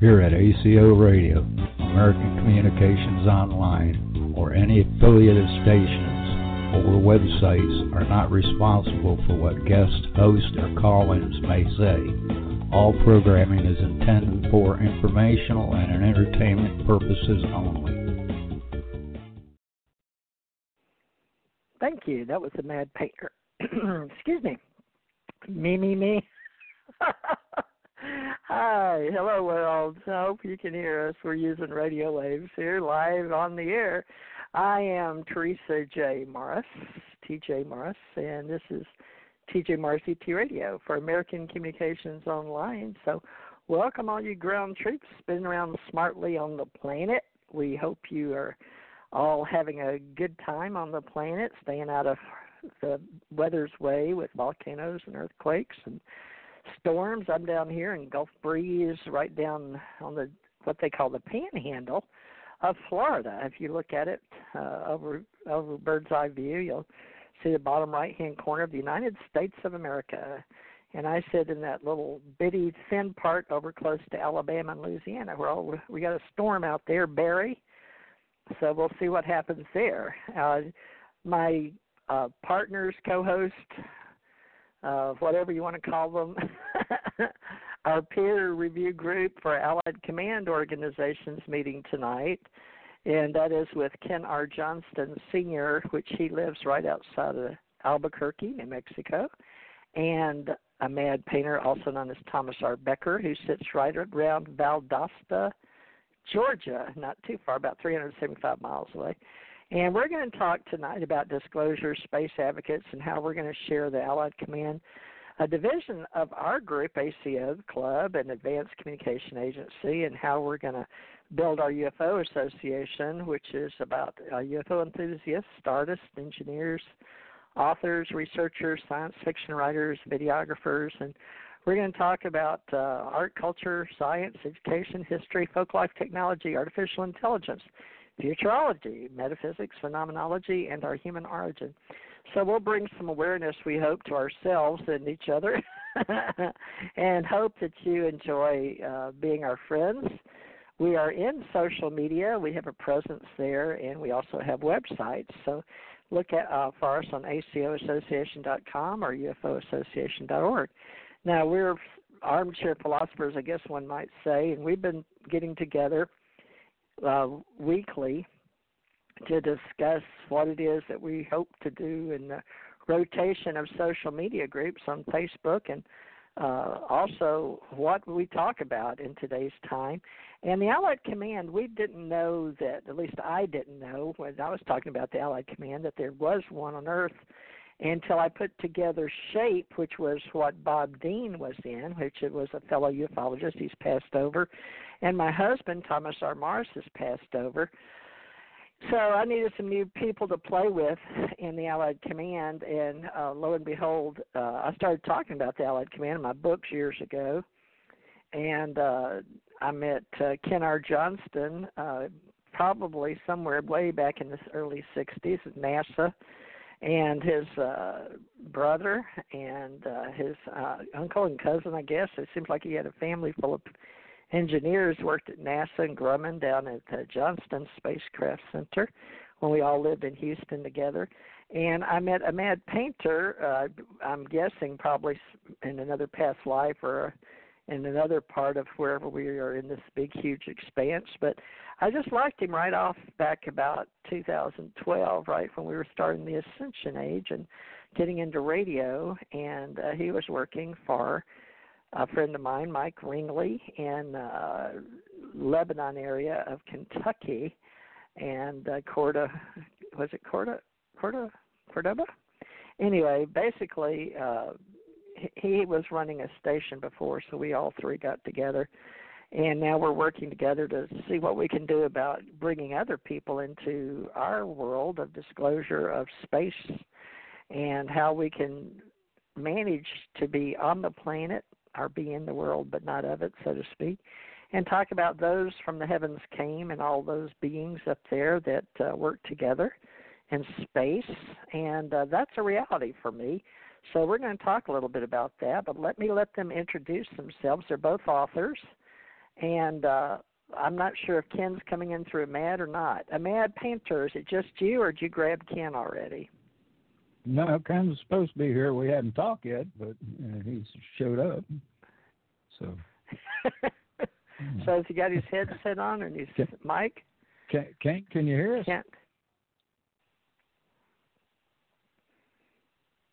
here at ACO Radio, American Communications Online, or any affiliated stations or websites are not responsible for what guest hosts or call-ins may say. All programming is intended for informational and entertainment purposes only. Thank you. That was the Mad Painter. Excuse me. Me, me, me. Hi, hello world. I hope you can hear us. We're using radio waves here live on the air. I am Theresa J. Morris, TJ Morris, and this is TJ Morris ET Radio for American Communications Online. So, welcome all you ground troops spinning around smartly on the planet. We hope you are all having a good time on the planet, staying out of the weather's way with volcanoes and earthquakes and storms. I'm down here in Gulf Breeze, right down on the what they call the Panhandle of Florida. If you look at it uh, over over bird's eye view, you'll see the bottom right hand corner of the United States of America. And I sit in that little bitty thin part over close to Alabama and Louisiana, where all, we got a storm out there, Barry. So we'll see what happens there. Uh, my uh, partners, co-host, uh, whatever you want to call them, our peer review group for Allied Command Organizations meeting tonight, and that is with Ken R. Johnston Sr., which he lives right outside of Albuquerque, New Mexico, and a mad painter also known as Thomas R. Becker, who sits right around Valdosta, Georgia, not too far, about 375 miles away. And we're going to talk tonight about disclosure, space advocates, and how we're going to share the Allied Command, a division of our group, ACO Club, and Advanced Communication Agency, and how we're going to build our UFO Association, which is about uh, UFO enthusiasts, artists, engineers, authors, researchers, science fiction writers, videographers, and we're going to talk about uh, art, culture, science, education, history, folk life technology, artificial intelligence futurology, metaphysics, phenomenology, and our human origin. So we'll bring some awareness, we hope, to ourselves and each other, and hope that you enjoy uh, being our friends. We are in social media. We have a presence there, and we also have websites. So look at uh, for us on acoassociation.com or ufoassociation.org. Now we're armchair philosophers, I guess one might say, and we've been getting together uh, weekly to discuss what it is that we hope to do in the rotation of social media groups on Facebook and uh, also what we talk about in today's time. And the Allied Command, we didn't know that, at least I didn't know when I was talking about the Allied Command, that there was one on Earth until I put together SHAPE, which was what Bob Dean was in, which it was a fellow ufologist. He's passed over. And my husband, Thomas R. Morris, has passed over. So I needed some new people to play with in the Allied Command, and uh, lo and behold, uh, I started talking about the Allied Command in my books years ago, and uh, I met uh, Ken R. Johnston, uh, probably somewhere way back in the early '60s at NASA, and his uh, brother and uh, his uh, uncle and cousin. I guess it seems like he had a family full of engineers worked at NASA and Grumman down at the Johnson Spacecraft Center when we all lived in Houston together. And I met a mad painter, uh, I'm guessing probably in another past life or in another part of wherever we are in this big, huge expanse. But I just liked him right off back about 2012, right when we were starting the Ascension Age and getting into radio. And uh, he was working for a friend of mine, Mike Ringley, in uh, Lebanon area of Kentucky, and uh, Corda, was it Corda, Corda, Cordoba? Anyway, basically, uh, he was running a station before, so we all three got together, and now we're working together to see what we can do about bringing other people into our world of disclosure of space and how we can manage to be on the planet or be in the world but not of it, so to speak, and talk about those from the heavens came and all those beings up there that uh, work together in space, and uh, that's a reality for me. So we're going to talk a little bit about that, but let me let them introduce themselves. They're both authors, and uh, I'm not sure if Ken's coming in through Mad or not. A Mad Painter, is it just you, or did you grab Ken already? No, Ken's supposed to be here. We hadn't talked yet, but uh, he's showed up. So. so has he got his headset on and his can, mic? Can, can can you hear us?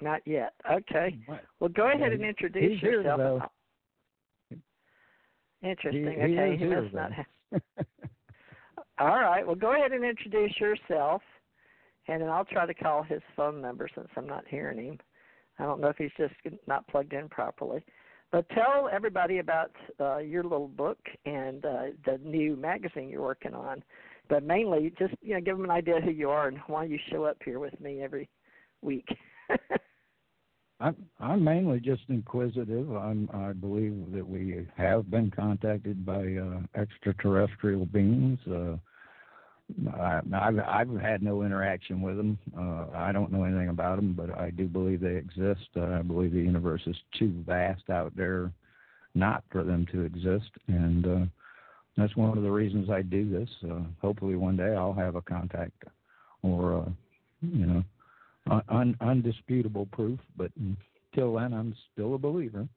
Not yet. Okay. Well, go ahead and introduce He's yourself. Here, Interesting. He, okay, he, he here, must not have. All right. Well, go ahead and introduce yourself, and then I'll try to call his phone number since I'm not hearing him. I don't know if he's just not plugged in properly. But tell everybody about uh, your little book and uh, the new magazine you're working on. But mainly, just you know, give them an idea who you are and why you show up here with me every week. I'm I'm mainly just inquisitive. I'm I believe that we have been contacted by uh, extraterrestrial beings. Uh, I, I've I've had no interaction with them. Uh, I don't know anything about them, but I do believe they exist. Uh, I believe the universe is too vast out there not for them to exist, and uh, that's one of the reasons I do this. Uh, hopefully, one day I'll have a contact or uh, you know un, undisputable proof, but until then, I'm still a believer.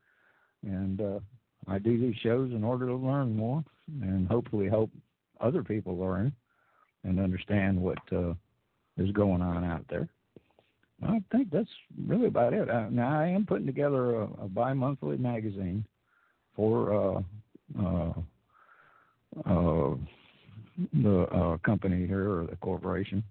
And uh, I do these shows in order to learn more and hopefully help other people learn and understand what uh, is going on out there. I think that's really about it. Uh, now, I am putting together a, a bi monthly magazine for uh, uh, uh, the uh, company here or the corporation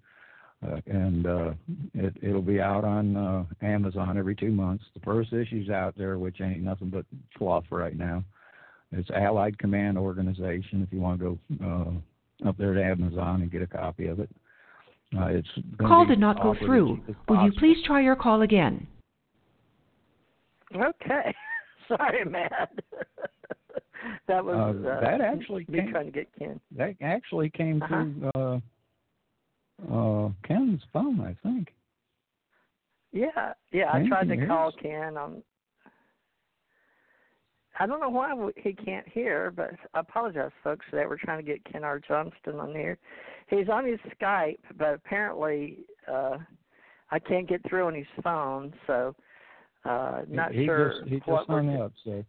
uh, and uh, it, it'll be out on uh, Amazon every two months. The first issue's out there, which ain't nothing but fluff right now. It's Allied Command Organization. If you want to go uh, up there to Amazon and get a copy of it, uh, it's call did not go through. Will you please try your call again? Okay, sorry, Matt. that was uh, uh, that actually me came, trying to get Ken. That actually came uh-huh. through uh, uh, Ken's phone, I think. Yeah, yeah. I tried to call? Ken. Um, I don't know why he can't hear, but I apologize, folks, that we're trying to get Ken R. Johnston on here. He's on his Skype, but apparently uh, I can't get through on his phone, so uh, not he, he sure Just, he just hung up, so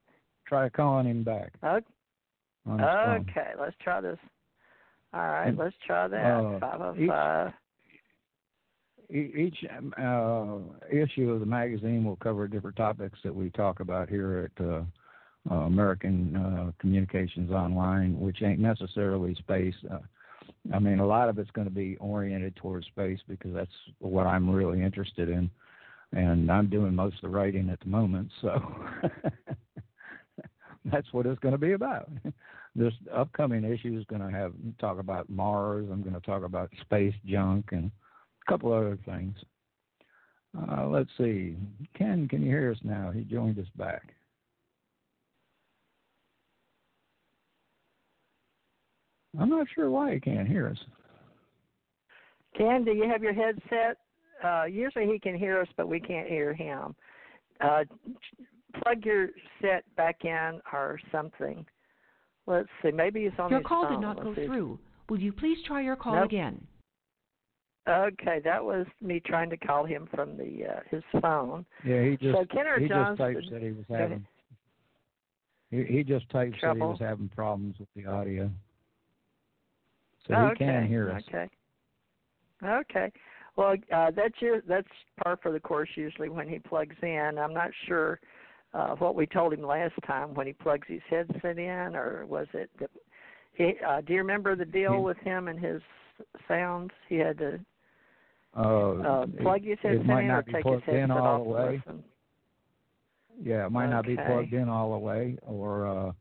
try calling him back. Okay, on his phone. okay, let's try this. All right, let's try that. uh, Five oh each- five. Each um, uh, issue of the magazine will cover different topics that we talk about here at uh, uh, American uh, Communications Online, which ain't necessarily space. Uh, I mean, a lot of it's going to be oriented towards space because that's what I'm really interested in, and I'm doing most of the writing at the moment, so that's what it's going to be about. This upcoming issue is going to have talk about Mars. I'm going to talk about space junk and a couple other things. Uh, let's see. Ken, can you hear us now? He joined us back. I'm not sure why he can't hear us. Ken, do you have your headset? Uh, usually he can hear us, but we can't hear him. Uh, plug your set back in or something. Let's see. Maybe he's on Your call phone. did not Let's go see. through. Will you please try your call Nope. again? Okay, that was me trying to call him from the uh, his phone. Yeah, he just so Ken or he just Johnston, typed that he was having. He, he just typed that he was having problems with the audio. So Oh, he okay. can hear us. Okay. Okay. Well, uh, that's your that's par for the course usually when he plugs in. I'm not sure uh, what we told him last time when he plugs his headset in, or was it that he? Uh, do you remember the deal He- with him and his sounds? He had to Uh, uh, plug his headset in or take his plugged in headset all off the way. listen. Yeah, it might not be plugged in all the way, or uh,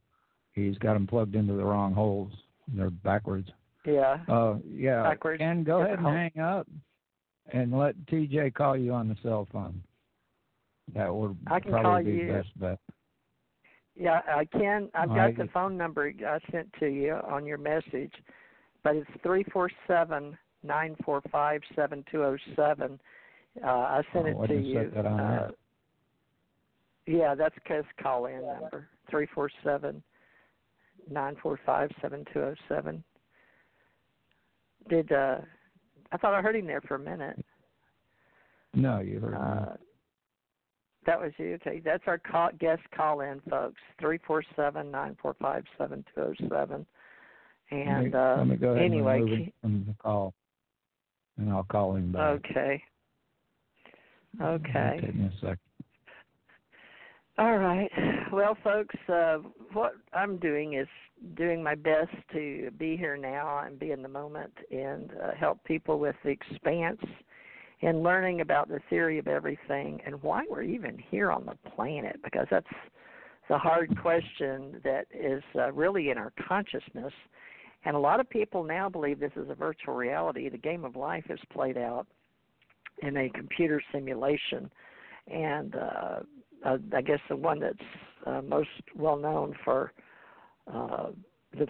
he's got them plugged into the wrong holes. They're backwards. Yeah. Uh, yeah. Backwards, Ken, go ahead and hang up, and let TJ call you on the cell phone. That would I can probably call be you. best bet. Yeah, I can. I've got I- the phone number I sent to you on your message, but it's three four seven nine four five seven two zero seven. Uh, I sent Oh, it I to you. that on uh, yeah, that's his call in number three four seven nine four five seven two zero seven. Did uh I thought I heard him there for a minute. No, you heard uh, me. That was you. Okay, that's our call, guest call in, folks. Three four seven nine four five seven two zero seven. And uh, let me go ahead anyway, and remove from the call, and I'll call him back. Okay. Okay. Take me a second. All right. Well, folks, uh, what I'm doing is doing my best to be here now and be in the moment and uh, help people with the expanse and learning about the theory of everything and why we're even here on the planet because that's the hard question that is uh, really in our consciousness. And a lot of people now believe this is a virtual reality. The game of life is played out in a computer simulation. And uh, uh, I guess the one that's uh, most well known for uh, the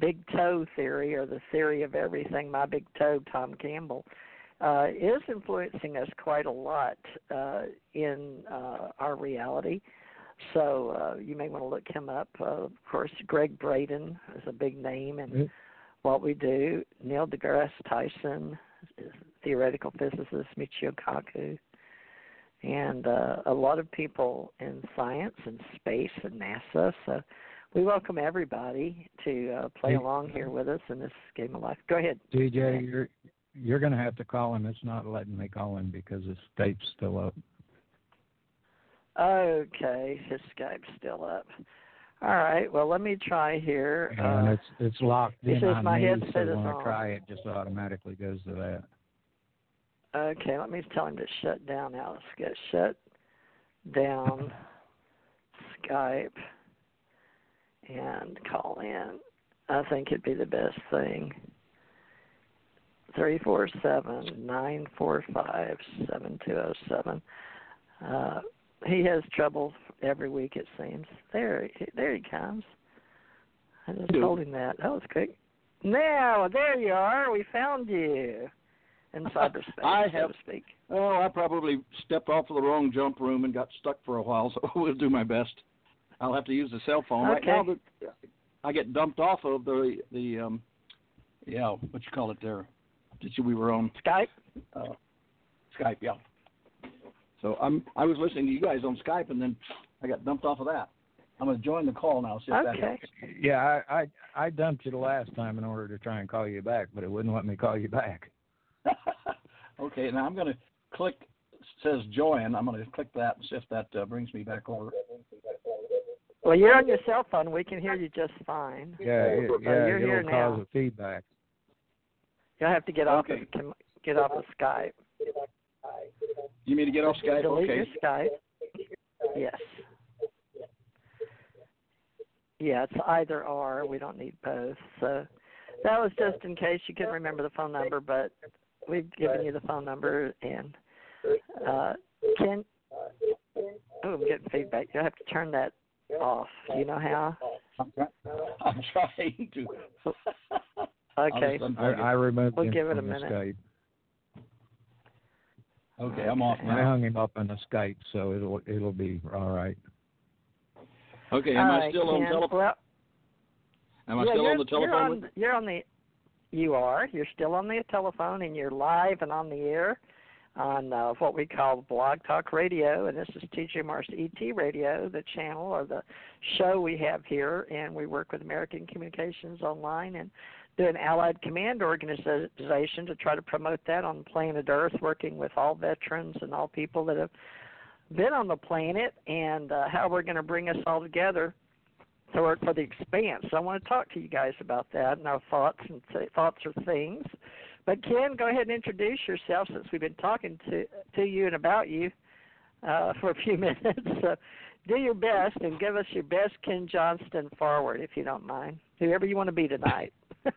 big toe theory or the theory of everything, my big toe, Tom Campbell, is influencing us quite a lot uh, in uh, our reality. So uh, you may want to look him up. Uh, of course, Gregg Braden is a big name in mm-hmm. what we do. Neil deGrasse Tyson, theoretical physicist Michio Kaku, and uh, a lot of people in science and space and NASA. So we welcome everybody to uh, play along here with us in this game of life. Go ahead. TJ, you're you're going to have to call him. It's not letting me call him because his Skype's still up. Okay, his Skype's still up. All right. Well, let me try here. And uh, it's it's locked in on my me, headset so is when on. I try it, just automatically goes to that. Okay, let me tell him to shut down now. Let's get shut down Skype and call in. I think it'd be the best thing. Three four seven nine four five seven two zero seven. Uh, he has trouble every week, it seems. There, there he comes. I just told him that. That was quick. Now, there you are. We found you in cyberspace, I so have, to speak. Oh, I probably stepped off of the wrong jump room and got stuck for a while, so we'll do my best. I'll have to use the cell phone okay. right now. I get dumped off of the the um, yeah, what you call it there? Did you we were on Skype? Uh, Skype, yeah. So I'm I was listening to you guys on Skype, and then I got dumped off of that. I'm going to join the call now. See if okay. that helps. Yeah, I, I I dumped you the last time in order to try and call you back, but it wouldn't let me call you back. okay, now I'm going to click. says join. I'm going to click that and see if that uh, brings me back over. Well, you're on your cell phone. We can hear you just fine. Yeah, it, so yeah, you're it'll here cause now. a feedback. You'll have to get off of get off of Skype. You mean to get off Skype? Delete okay. your Skype. Yes. Yeah, it's either or. We don't need both. So that was just in case you couldn't remember the phone number, but we've given you the phone number and uh can oh I'm getting feedback. You'll have to turn that off. Do you know how? I'm trying to. Okay. I, I removed We'll him give it from a minute. Skype. Okay, I'm off now. I hung him up on the Skype, so it'll it'll be all right. Okay, All am I right, still on Ken. telephone? Well, Am I yeah, still on the telephone? You're on, you're on the. You are. You're still on the telephone, and you're live and on the air on uh, what we call Blog Talk Radio, and this is TJ Morris ET Radio, the channel or the show we have here, and we work with American Communications Online and do an Allied Command organization to try to promote that on planet Earth, working with all veterans and all people that have been on the planet, and uh, how we're going to bring us all together to work for the expanse. So I want to talk to you guys about that and our thoughts and th- thoughts or things. But Ken, go ahead and introduce yourself since we've been talking to to you and about you uh, for a few minutes. So do your best and give us your best Ken Johnston forward, if you don't mind. Whoever you want to be tonight.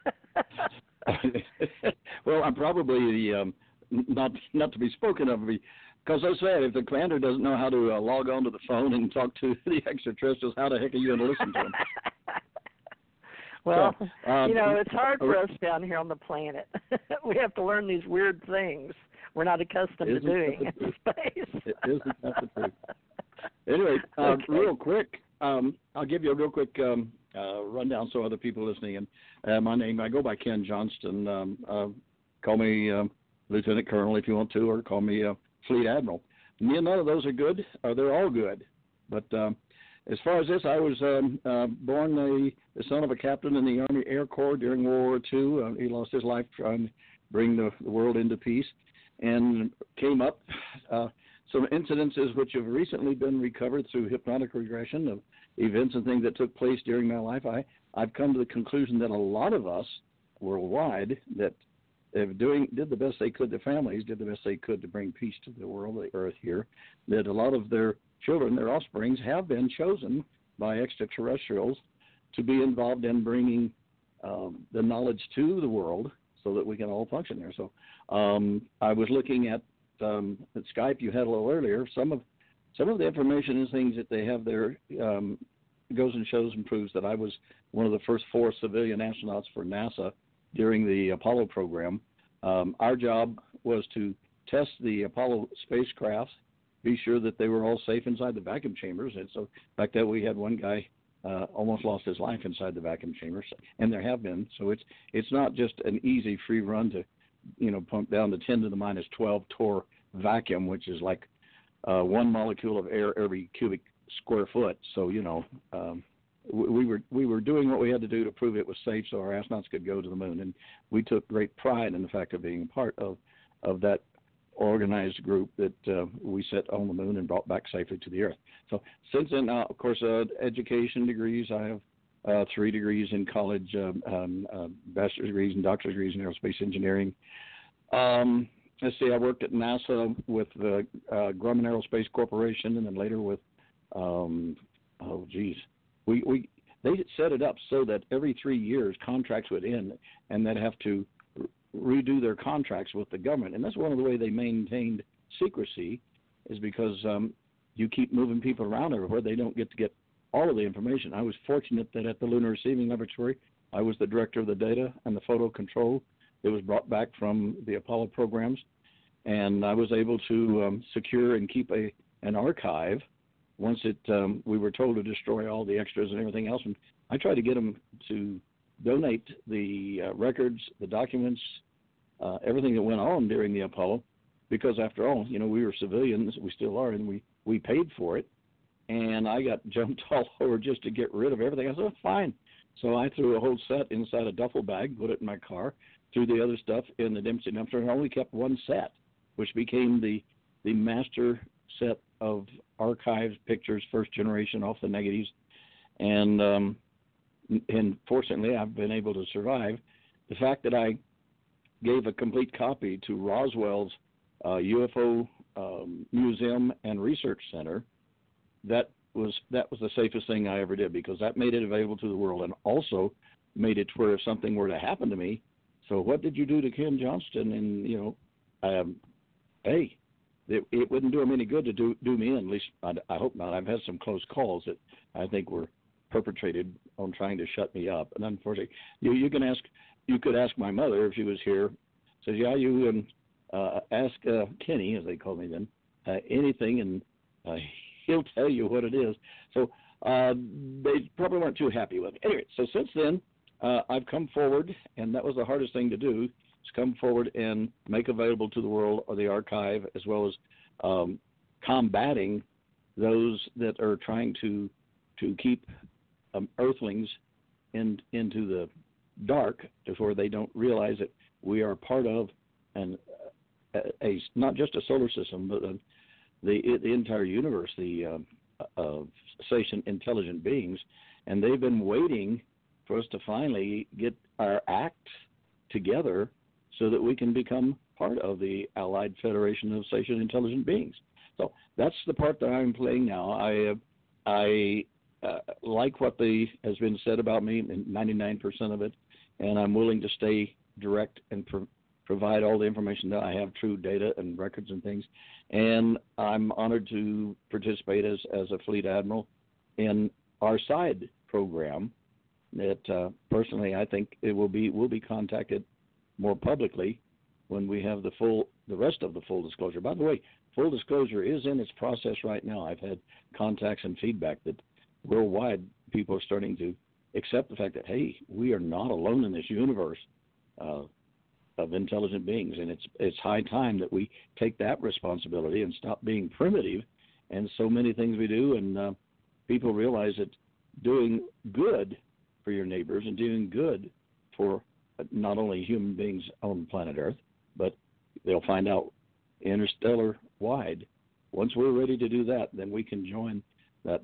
well, I'm probably the um, not not to be spoken of because I said if the commander doesn't know how to uh, log on to the phone and talk to the extraterrestrials, how the heck are you going to listen to them? well, so, um, you know, it's hard for us down here on the planet. we have to learn these weird things we're not accustomed to doing in space. it isn't that the truth? Anyway, uh, okay. real quick, um, I'll give you a real quick um, uh, run down so other people listening. And uh, my name, I go by Ken Johnston. Um, uh, call me uh, Lieutenant Colonel if you want to, or call me uh, Fleet Admiral. None of those are good. Uh, they're all good. But um, as far as this, I was um, uh, born the, the son of a captain in the Army Air Corps during World War II. Uh, he lost his life trying to bring the, the world into peace, and came up. Uh, some incidences which have recently been recovered through hypnotic regression of events and things that took place during my life. I I've come to the conclusion that a lot of us worldwide that have doing did the best they could. Their families did the best they could to bring peace to the world, the earth here. That a lot of their children, their offsprings, have been chosen by extraterrestrials to be involved in bringing um, the knowledge to the world so that we can all function there. So um, I was looking at, um, at Skype you had a little earlier. Some of some of the information and things that they have there um, goes and shows and proves that I was one of the first four civilian astronauts for NASA during the Apollo program. Um, our job was to test the Apollo spacecraft be sure that they were all safe inside the vacuum chambers. And so, in fact, that we had one guy uh, almost lost his life inside the vacuum chambers, and there have been. So it's it's not just an easy free run to, you know, pump down to 10 to the minus 12 torr vacuum, which is like uh, one molecule of air every cubic square foot. So you know, um, we, we were we were doing what we had to do to prove it was safe, so our astronauts could go to the moon, and we took great pride in the fact of being part of of that organized group that uh, we set on the moon and brought back safely to the Earth. So since then, uh, of course, uh, education degrees. I have uh, three degrees in college, um, um, uh, bachelor's degrees and doctor's degrees in aerospace engineering. Um, let's see, I worked at NASA with the uh, Grumman Aerospace Corporation, and then later with, um, oh geez, we we they set it up so that every three years contracts would end, and they'd have to redo their contracts with the government. And that's one of the way they maintained secrecy is because um, you keep moving people around everywhere. They don't get to get all of the information. I was fortunate that at the Lunar Receiving Laboratory, I was the director of the data and the photo control that was brought back from the Apollo programs. And I was able to um, secure and keep a an archive once it um, we were told to destroy all the extras and everything else. And I tried to get them to donate the uh, records, the documents, uh, everything that went on during the Apollo, because after all, you know, we were civilians, we still are, and we we paid for it. And I got jumped all over just to get rid of everything. I said, oh, fine. So I threw a whole set inside a duffel bag, put it in my car, threw the other stuff in the Dempster dumpster, and only kept one set, which became the the master set of archived pictures, first generation off the negatives, and um, and fortunately, I've been able to survive. The fact that I gave a complete copy to Roswell's uh, UFO um, Museum and Research Center, that was that was the safest thing I ever did because that made it available to the world and also made it where if something were to happen to me. So what did you do to Ken Johnston? And you know, um, hey, it, it wouldn't do him any good to do do me in. At least I, I hope not. I've had some close calls that I think were perpetrated on trying to shut me up. And unfortunately, you you can ask you could ask my mother if she was here. Says yeah, you and uh, ask uh, Kenny as they called me then uh, anything, and uh, he'll tell you what it is. So uh, they probably weren't too happy with it. Anyway, so since then uh, I've come forward, and that was the hardest thing to do. Is come forward and make available to the world or the archive, as well as um, combating those that are trying to to keep um, Earthlings in, into the dark to where they don't realize that we are part of an a, a not just a solar system, but a, the the entire universe, the uh, of sentient intelligent beings, and they've been waiting for us to finally get our act together so that we can become part of the Allied Federation of Sentient Intelligent Beings. So that's the part that I'm playing now. I I uh, like what the has been said about me, and 99% of it, and I'm willing to stay direct and provide all the information that I have, true data and records and things. And I'm honored to participate as as a fleet admiral in our side program. That uh, personally, I think it will be will be contacted more publicly when we have the full the rest of the full disclosure. By the way, full disclosure is in its process right now. I've had contacts and feedback that worldwide, people are starting to accept the fact that hey, we are not alone in this universe uh, of intelligent beings, and it's it's high time that we take that responsibility and stop being primitive. And so many things we do, and uh, people realize that doing good for your neighbors and doing good for not only human beings on planet Earth, but they'll find out interstellar wide. Once we're ready to do that, then we can join that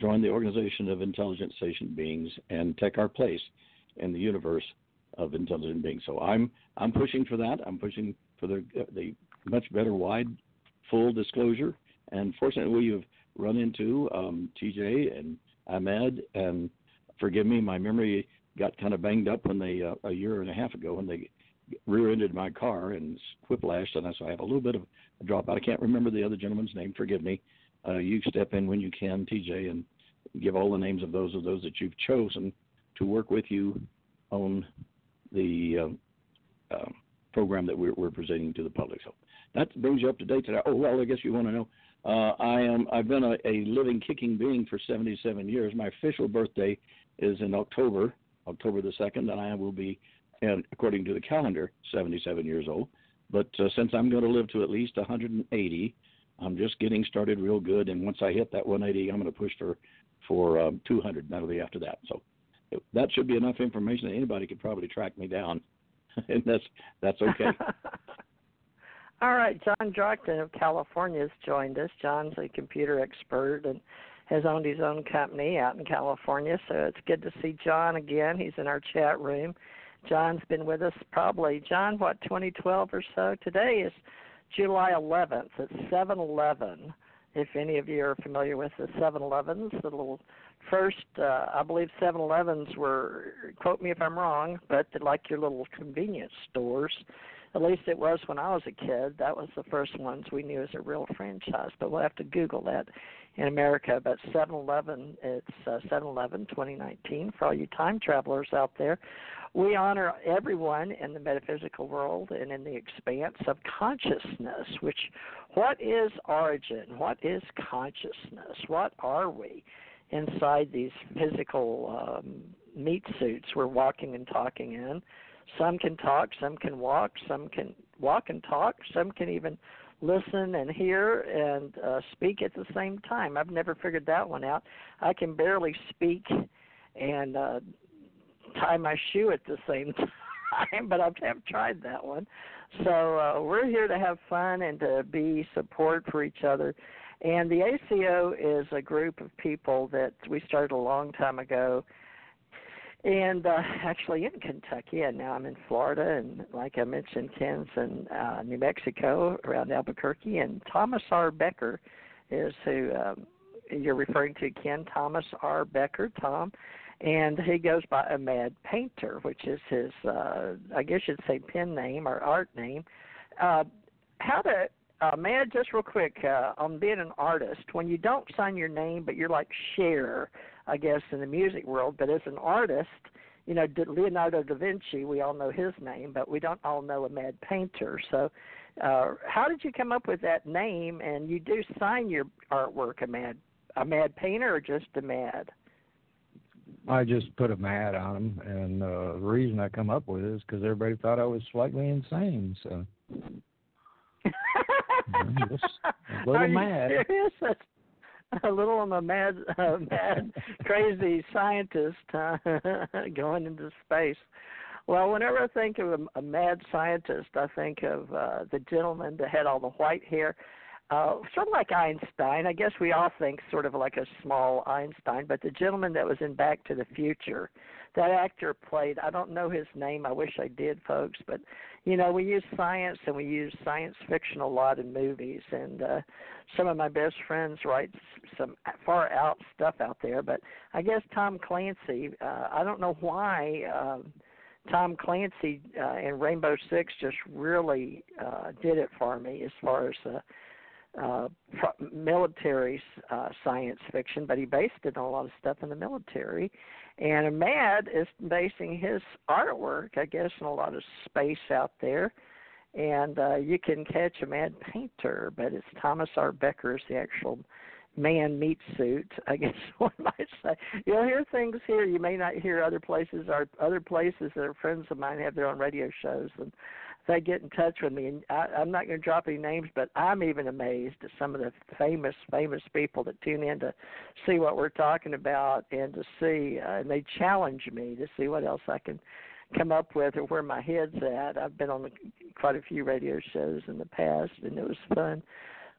join the organization of intelligent sentient beings and take our place in the universe of intelligent beings. So I'm I'm pushing for that. I'm pushing for the the much better wide full disclosure. And fortunately, we've run into um, TJ and Amad. And forgive me, my memory got kind of banged up when they uh, a year and a half ago when they rear-ended my car and whiplashed, and so I have a little bit of a dropout. I can't remember the other gentleman's name. Forgive me. Uh, you step in when you can, TJ, and give all the names of those of those that you've chosen to work with you on the uh, uh, program that we're, we're, presenting to the public. So that brings you up to date today. Oh well, I guess you want to know. Uh, I am. I've been a, a, living, kicking being for 77 years. My official birthday is in October, October the second, and I will be, and according to the calendar, 77 years old. But uh, since I'm going to live to at least 180, I'm just getting started real good. And once I hit that 180, I'm going to push for for um, 200. That'll be after that. So that should be enough information that anybody could probably track me down, and that's that's okay. All right, John Drockton of California has joined us. John's a computer expert and has owned his own company out in California, so it's good to see John again. He's in our chat room. John's been with us probably, John, what, 2012 or so? Today is July 11th. It's 7 11 if any of you are familiar with the 7-Elevens, the little first, uh, I believe 7-Elevens were, quote me if I'm wrong, but like your little convenience stores. At least it was when I was a kid. That was the first ones we knew as a real franchise, but we'll have to Google that in America. But 7-Eleven, it's uh, 7-Eleven 2019 for all you time travelers out there. We honor everyone in the metaphysical world and in the expanse of consciousness, which what is origin? What is consciousness? What are we inside these physical um, meat suits we're walking and talking in? Some can talk, some can walk, some can walk and talk, some can even listen and hear and uh, speak at the same time. I've never figured that one out. I can barely speak and uh, tie my shoe at the same time, but I've, I've tried that one. So uh, we're here to have fun and to be support for each other. And the ACO is a group of people that we started a long time ago. And uh, actually in Kentucky, and now I'm in Florida, and like I mentioned, Ken's in uh, New Mexico around Albuquerque. And Thomas R. Becker is who um, you're referring to, Ken Thomas R. Becker, Tom and he goes by a mad painter which is his uh i guess you'd say pen name or art name. Uh how to uh mad just real quick uh on being an artist when you don't sign your name but you're like Cher i guess in the music world but as an artist you know leonardo da vinci we all know his name but we don't all know a mad painter. So uh how did you come up with that name? And you do sign your artwork a mad a mad painter or just a mad I just put a mad on them, and uh, the reason I come up with it is because everybody thought I was slightly insane. So, just a little Are mad. Serious? a little on a mad, uh, mad, crazy scientist uh, going into space. Well, whenever I think of a, a mad scientist, I think of uh, the gentleman that had all the white hair uh, sort of like Einstein. I guess we all think sort of like a small Einstein, but the gentleman that was in Back to the Future, that actor played. I don't know his name. I wish I did, folks. But you know, we use science and we use science fiction a lot in movies. And uh, some of my best friends write some far out stuff out there. But I guess Tom Clancy. Uh, I don't know why. Uh, Tom Clancy uh, in Rainbow Six just really uh, did it for me as far as uh, uh, military uh, science fiction, but he based it on a lot of stuff in the military. And a Mad is basing his artwork, I guess, in a lot of space out there. And uh, you can catch a mad painter, but it's Thomas R. Becker is the actual man meat suit, I guess one might say. You'll hear things here you may not hear other places or other places that are friends of mine have their own radio shows and they get in touch with me and I, I'm not going to drop any names, but I'm even amazed at some of the famous famous people that tune in to see what we're talking about and to see uh, and they challenge me to see what else I can come up with or where my head's at. I've been on the, quite a few radio shows in the past, and it was fun.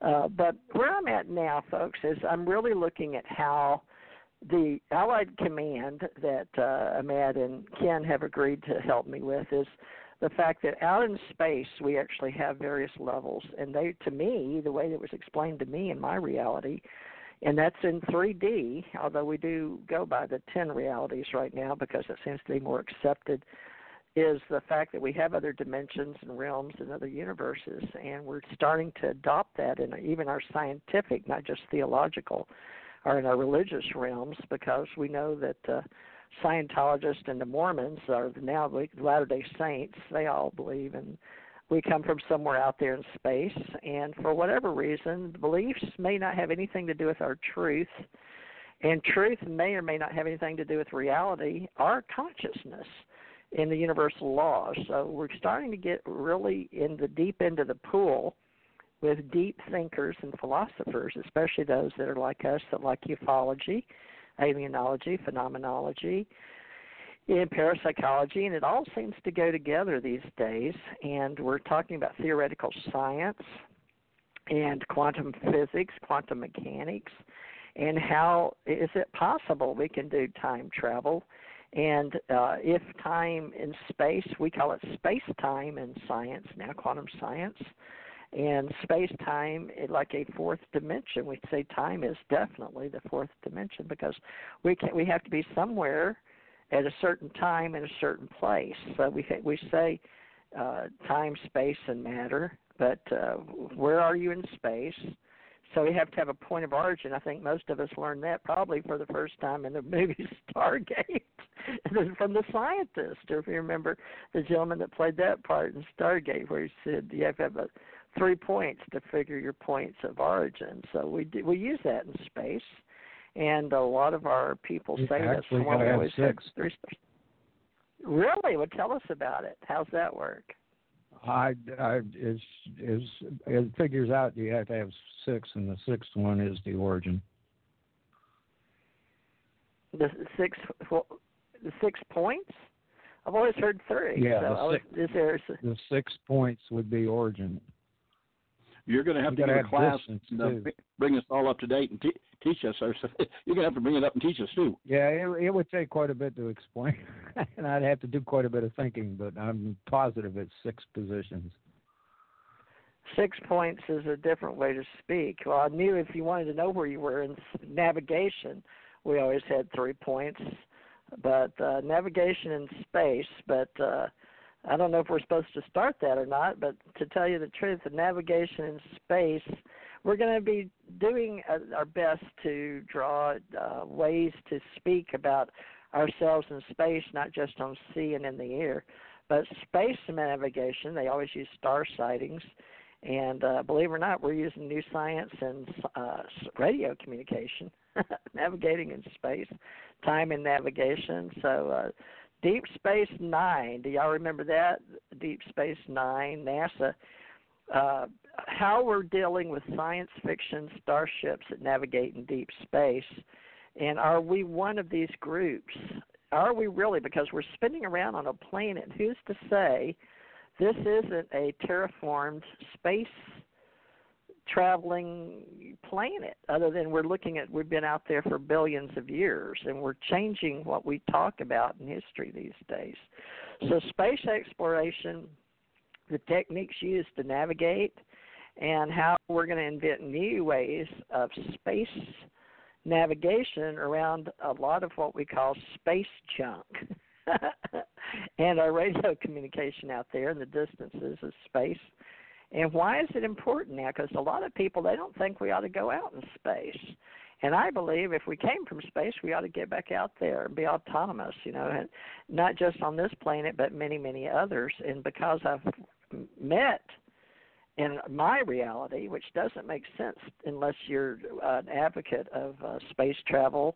Uh, but where I'm at now, folks, is I'm really looking at how the Allied Command that uh, Amad and Ken have agreed to help me with is the fact that out in space we actually have various levels, and they, to me, the way that was explained to me in my reality, and that's in 3D. Although we do go by the 10 realities right now because it seems to be more accepted is the fact that we have other dimensions and realms and other universes, and we're starting to adopt that in even our scientific, not just theological, or in our religious realms, because we know that uh, Scientologists and the Mormons are now the Latter Day Saints. They all believe in we come from somewhere out there in space, and for whatever reason, the beliefs may not have anything to do with our truth. And truth may or may not have anything to do with reality, our consciousness in the universal laws. So we're starting to get really in the deep end of the pool with deep thinkers and philosophers, especially those that are like us that like ufology, alienology, phenomenology, in parapsychology, and it all seems to go together these days. And we're talking about theoretical science and quantum physics, quantum mechanics, and how is it possible we can do time travel and uh, if time and space, we call it space time in science now, quantum science. And space time, like a fourth dimension, we say time is definitely the fourth dimension because we can we have to be somewhere at a certain time in a certain place. So we we say uh, time, space, and matter. But uh, where are you in space? So we have to have a point of origin. I think most of us learned that probably for the first time in the movie Stargate from the scientist. Or if you remember the gentleman that played that part in Stargate, where he said you have to have a, three points to figure your points of origin. So we do, we use that in space, and a lot of our people say that's one we always six. three. Really? Well, tell us about it. How's that work? I, I is is it figures out you have to have six, and the sixth one is the origin. The six, the six points. I've always heard three. Yeah, so the, six, is there, the six points would be origin. You're going to have you to go to class and uh, bring us all up to date and te- teach us. Or you're going to have to bring it up and teach us too. Yeah, it, it would take quite a bit to explain, and I'd have to do quite a bit of thinking. But I'm positive it's six positions. Six points is a different way to speak. Well, I knew if you wanted to know where you were in navigation, we always had three points, but uh, navigation in space. But uh, I don't know if we're supposed to start that or not, but to tell you the truth, the navigation in space, we're going to be doing uh, our best to draw uh, ways to speak about ourselves in space, not just on sea and in the air, but space navigation. They always use star sightings. And uh, believe it or not, we're using new science and uh, radio communication, navigating in space, time and navigation. So, uh, Deep Space Nine. Do y'all remember that? Deep Space Nine, NASA. Uh, how we're dealing with science fiction starships that navigate in deep space, and are we one of these groups? Are we really? Because we're spinning around on a planet. Who's to say this isn't a terraformed space traveling planet other than we're looking at we've been out there for billions of years and we're changing what we talk about in history these days. So space exploration the techniques used to navigate and how we're going to invent new ways of space navigation around a lot of what we call space junk. And our radio communication out there in the distances of space and why is it important now? Because a lot of people they don't think we ought to go out in space. And I believe if we came from space, we ought to get back out there and be autonomous, you know, and not just on this planet, but many, many others. And because I've met in my reality, which doesn't make sense unless you're an advocate of uh, space travel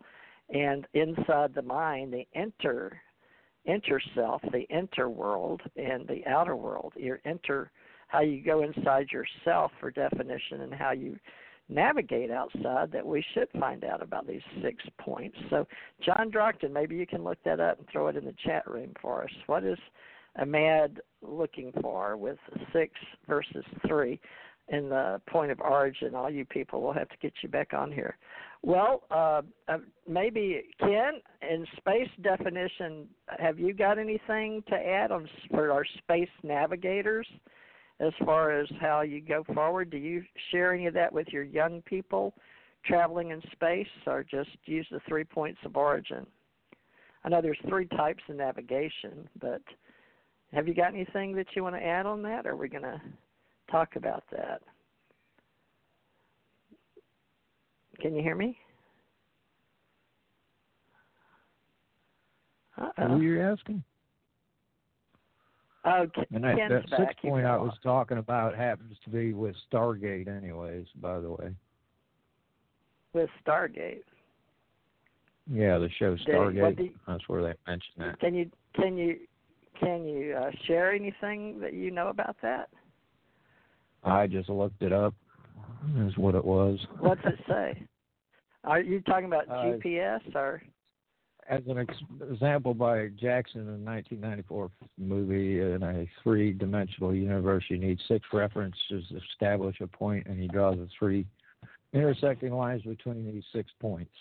and inside the mind, the inter inter self, the inter world, and the outer world. Your inter, how you go inside yourself for definition, and how you navigate outside. That we should find out about these six points. So, John Drockton, maybe you can look that up and throw it in the chat room for us. What is Amad looking for with six versus three in the point of origin? All you people will have to get you back on here. Well, uh, uh, maybe Ken, in space definition, have you got anything to add on for our space navigators as far as how you go forward? Do you share any of that with your young people traveling in space, or just use the three points of origin? I know there's three types of navigation, but have you got anything that you want to add on that, or are we going to talk about that? Can you hear me? Uh-oh. Who are you asking? Oh, Ken, and that, that six point I was talking about happens to be with Stargate, anyways. By the way. With Stargate. Yeah, the show Stargate. You, that's where they mention that. Can you can you can you uh, share anything that you know about that? I just looked it up. Is what it was. What's it say? Are you talking about uh, GPS or? As an ex- example, by Jackson in 1994 movie, in a three-dimensional universe, you need six references to establish a point, and he draws the three intersecting lines between these six points.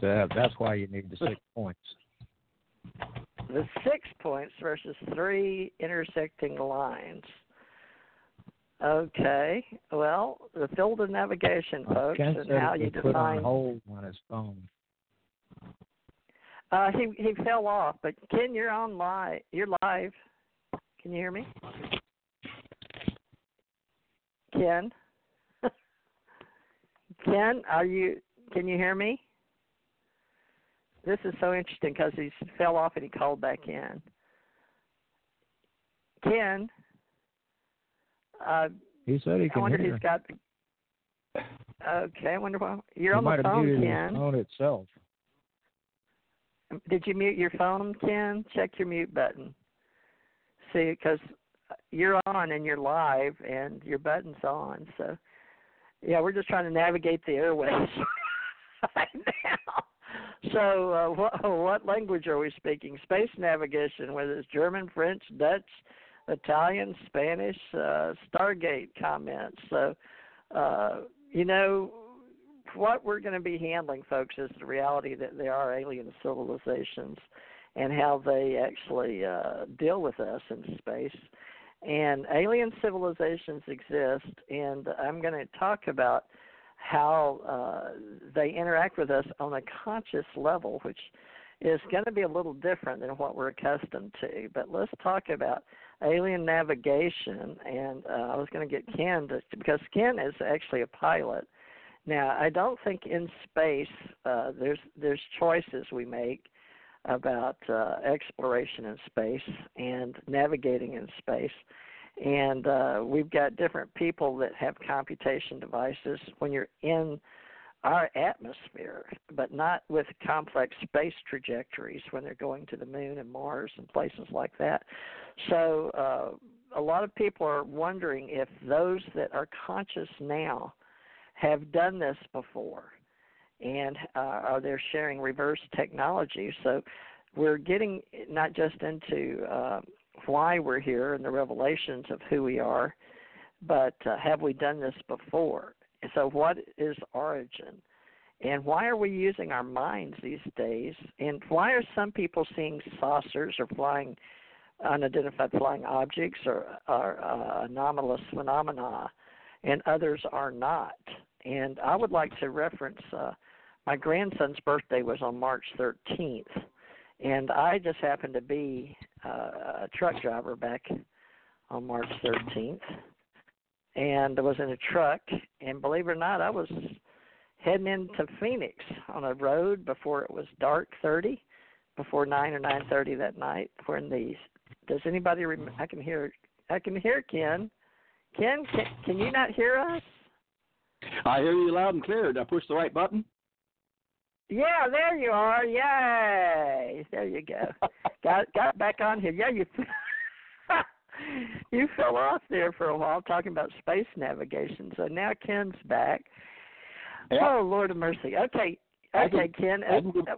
So that's why you need the six points. The six points versus three intersecting lines. Okay. Well, the field of navigation, folks, and how you define. Put on hold on his phone. Uh, he he fell off, but Ken, you're on live. You're live. Can you hear me? Ken. Ken, are you? Can you hear me? This is so interesting because he fell off and he called back in. Ken. Uh, he said he can I wonder hear. if he's got. Okay, I wonder why you're he on the phone, Ken. his phone itself. Did you mute your phone, Ken? Check your mute button. See, because you're on and you're live, and your button's on. So, yeah, we're just trying to navigate the airways right now. So, uh, what, what language are we speaking? Space navigation, whether it's German, French, Dutch, Italian, Spanish, uh, Stargate comments. So, uh, you know, what we're going to be handling, folks, is the reality that there are alien civilizations and how they actually uh, deal with us in space. And alien civilizations exist, and I'm going to talk about how uh, they interact with us on a conscious level, which is going to be a little different than what we're accustomed to. But let's talk about alien navigation, and uh, I was going to get Ken to, because Ken is actually a pilot. Now, I don't think in space uh, there's there's choices we make about uh, exploration in space and navigating in space, and uh, we've got different people that have computation devices when you're in our atmosphere, but not with complex space trajectories when they're going to the moon and Mars and places like that. So uh, a lot of people are wondering if those that are conscious now have done this before and uh, are they sharing reverse technology. So we're getting not just into uh, why we're here and the revelations of who we are, but uh, have we done this before? So, what is origin? And why are we using our minds these days? And why are some people seeing saucers or flying unidentified flying objects or, or uh, anomalous phenomena, and others are not? And I would like to reference uh, my grandson's birthday was on March 13th, and I just happened to be uh, a truck driver back on March 13th, and I was in a truck, and believe it or not, I was heading into Phoenix on a road before it was dark 30, before 9 or 9:30 that night. When the does anybody? Rem- I can hear. I can hear Ken. Ken, can, can you not hear us? I hear you loud and clear. Did I push the right button? Yeah, there you are. Yay! There you go. got got back on here. Yeah, you you fell off there for a while talking about space navigation. So now Ken's back. Yeah. Oh Lord of mercy. Okay, okay, Ken. I give, uh,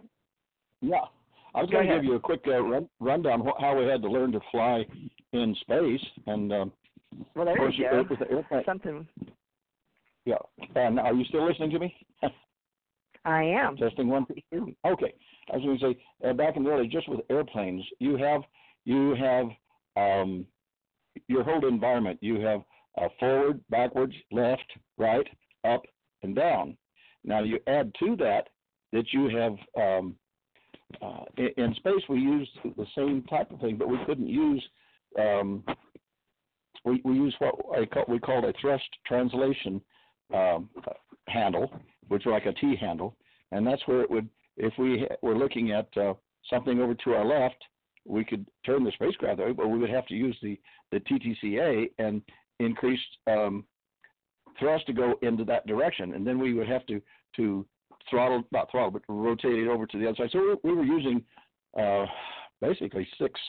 yeah, I was going to give you a quick uh, run, rundown how we had to learn to fly in space, and um, well, there of course, you go. With the airplane. Something. Yeah, and are you still listening to me? I am. Testing one. Okay, I was going to say uh, back in the early, just with airplanes, you have you have um, your whole environment. You have uh, forward, backwards, left, right, up, and down. Now you add to that that you have um, uh, in, in, space we used the same type of thing, but we couldn't use um, we we use what I call, we called a thrust translation um, handle, which is like a T handle, and that's where it would if we were looking at uh, something over to our left, we could turn the spacecraft away, but we would have to use the the TTCA and increase um, thrust to go into that direction, and then we would have to to throttle not throttle but rotate it over to the other side. So we, we were using uh, basically six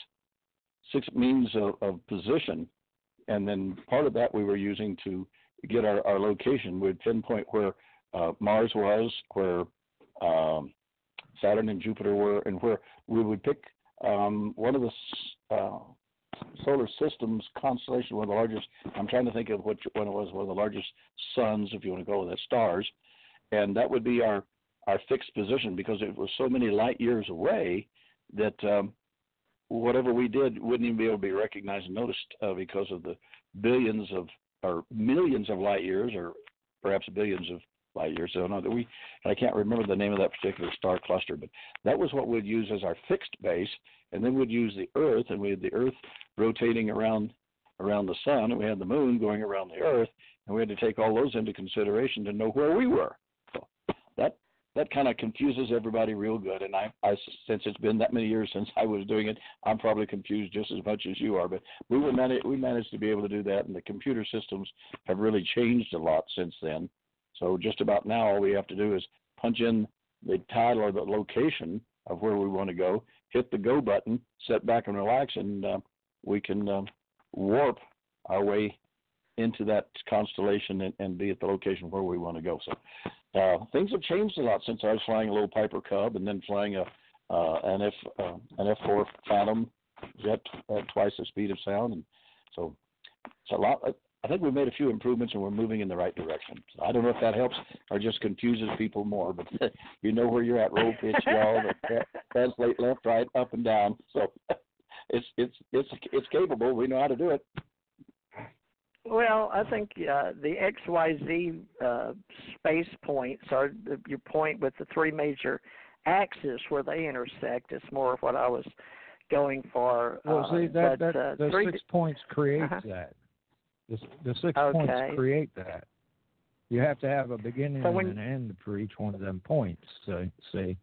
six means of, of, position, and then part of that we were using to get our, our location. We'd pinpoint where uh, Mars was, where um, Saturn and Jupiter were, and where we would pick um, one of the uh, solar systems constellation, one of the largest. I'm trying to think of which one it was. One of the largest suns, if you want to go with that, stars, and that would be our our fixed position because it was so many light years away that um, whatever we did wouldn't even be able to be recognized and noticed uh, because of the billions of or millions of light years, or perhaps billions of light years. So no, that we I can't remember the name of that particular star cluster, but that was what we'd use as our fixed base, and then we'd use the Earth, and we had the Earth rotating around around the sun, and we had the moon going around the Earth, and we had to take all those into consideration to know where we were. That kind of confuses everybody real good. And I, I, since it's been that many years since I was doing it, I'm probably confused just as much as you are. But we were managed, we managed to be able to do that, and the computer systems have really changed a lot since then. So just about now, all we have to do is punch in the title or the location of where we want to go, hit the go button, sit back and relax, and uh, we can uh, warp our way into that constellation and, and, be at the location where we want to go. So uh, things have changed a lot since I was flying a little Piper Cub and then flying a uh, an F uh, an F4 Phantom jet at twice the speed of sound, and so it's a lot. I think we've made a few improvements and we're moving in the right direction. So I don't know if that helps or just confuses people more, but you know where you're at. Roll, pitch, yaw, translate left, right, up, and down. So it's it's it's it's capable. We know how to do it. Well, I think uh, the XYZ uh, space points are the, your point with the three major axes where they intersect. It's more of what I was going for. Well, see, that, but, that uh, those six points create uh-huh. that. The, the six okay. points create that. You have to have a beginning so when, and an end for each one of them points. So, see,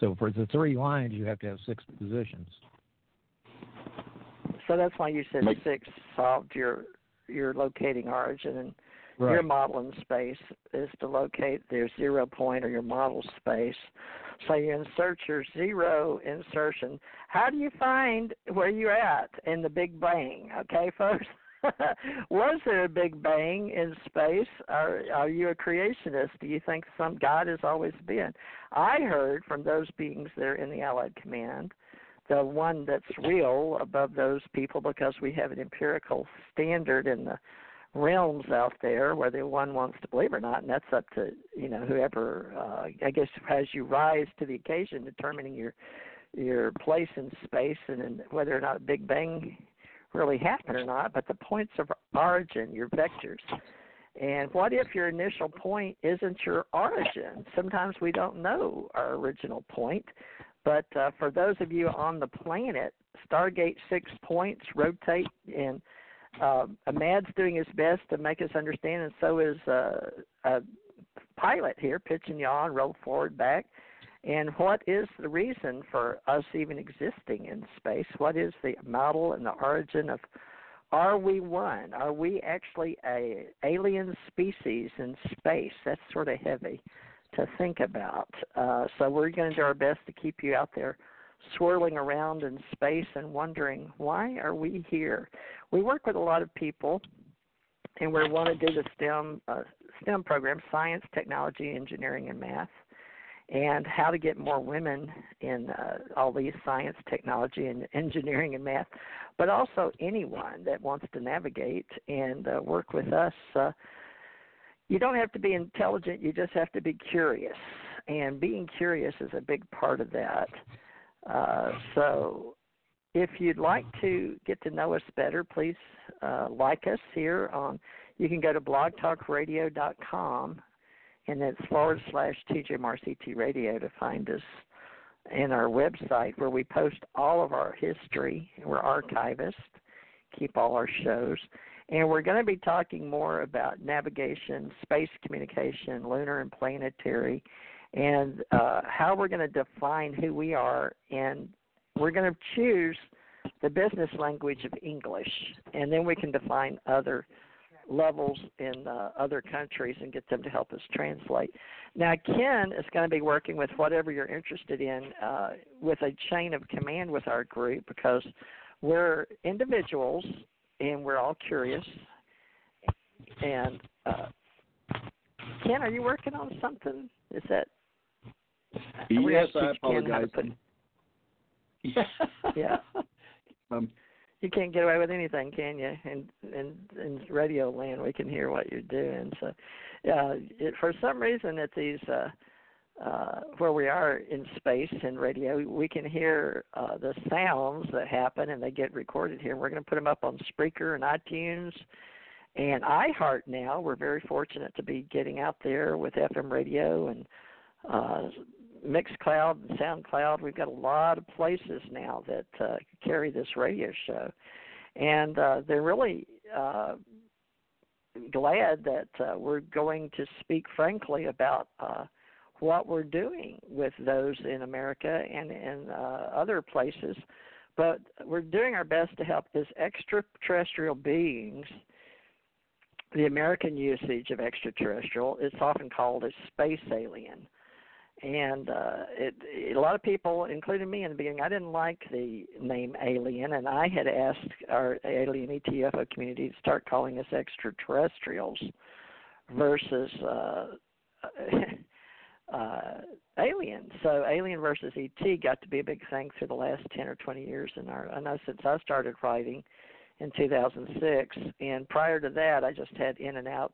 so for the three lines, you have to have six positions. So that's why you said Make, six solved your your locating origin, and right. your model in space is to locate their zero point or your model space. So you insert your zero insertion. How do you find where you're at in the Big Bang? Okay, folks. was there a big bang in space? Are are you a creationist? Do you think some God has always been? I heard from those beings there in the Allied Command, the one that's real above those people because we have an empirical standard in the realms out there whether one wants to believe or not and that's up to you know whoever uh i guess as you rise to the occasion determining your your place in space and, and whether or not big bang really happen or not, but the points of origin, your vectors. And what if your initial point isn't your origin? Sometimes we don't know our original point. But uh, for those of you on the planet, Stargate six points rotate, and uh, Amad's doing his best to make us understand, and so is uh, a pilot here, pitch and yaw and roll forward back. And what is the reason for us even existing in space? What is the model and the origin of are we one? Are we actually a alien species in space? That's sort of heavy to think about. Uh, so we're going to do our best to keep you out there swirling around in space and wondering why are we here. We work with a lot of people, and we want to do the STEM uh, STEM program: science, technology, engineering, and math and how to get more women in uh, all these science, technology, and engineering and math, but also anyone that wants to navigate and uh, work with us. You don't have to be intelligent, you just have to be curious. And being curious is a big part of that. Uh, so, if you'd like to get to know us better, please uh, like us here on. You can go to blogtalkradio.com and it's forward slash TJMRCT Radio to find us in our website where we post all of our history. We're archivists, keep all our shows. And we're going to be talking more about navigation, space communication, lunar and planetary, and uh, how we're going to define who we are. And we're going to choose the business language of English, and then we can define other levels in uh, other countries and get them to help us translate. Now, Ken is going to be working with whatever you're interested in uh, with a chain of command with our group because we're individuals and we're all curious. And uh, Ken, are you working on something? Is that? Yes, I apologize. Put... Yeah. yeah. Um, you can't get away with anything, can you? In in in radio land, we can hear what you're doing. So, yeah, it, for some reason at these uh, uh, where we are in space and radio, we can hear uh, the sounds that happen, and they get recorded here. We're going to put them up on Spreaker and iTunes and iHeart now. We're very fortunate to be getting out there with FM radio and uh, Mixcloud and SoundCloud. We've got a lot of places now that uh, carry this radio show, and uh, they're really uh, glad that uh, we're going to speak frankly about uh, what we're doing with those in America and in uh, other places. But we're doing our best to help these extraterrestrial beings. The American usage of extraterrestrial is often called a space alien and uh, it, a lot of people, including me in the beginning, I didn't like the name alien, and I had asked our alien ETFO community to start calling us extraterrestrials versus uh, uh, alien. So alien versus ET got to be a big thing for the last ten or twenty years in our. I know since I started writing in 2006, and prior to that, I just had in and out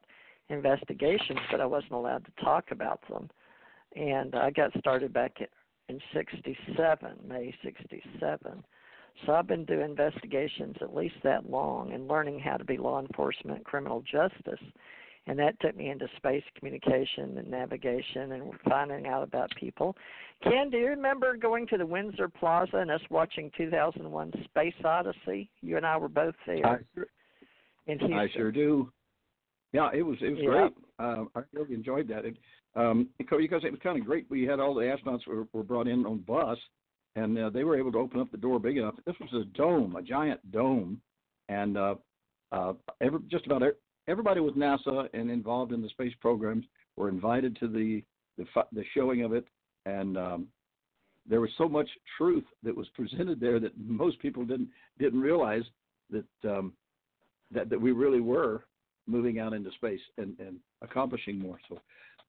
investigations, but I wasn't allowed to talk about them and I got started back in '67, May '67. So I've been doing investigations at least that long and learning how to be law enforcement, criminal justice, and that took me into space communication and navigation and finding out about people. Ken, do you remember going to the Windsor Plaza and us watching 2001 Space Odyssey? You and I were both there. I sure, in Houston. I sure do. Yeah, it was it was yeah. great. Uh, I really enjoyed that. It, um, because it was kind of great. We had all the astronauts were, were brought in on bus, and uh, they were able to open up the door big enough. This was a dome, a giant dome, and uh, uh, every, just about everybody with NASA and involved in the space programs were invited to the the, the showing of it, and um, there was so much truth that was presented there that most people didn't didn't realize that um, that that we really were moving out into space and, and accomplishing more. So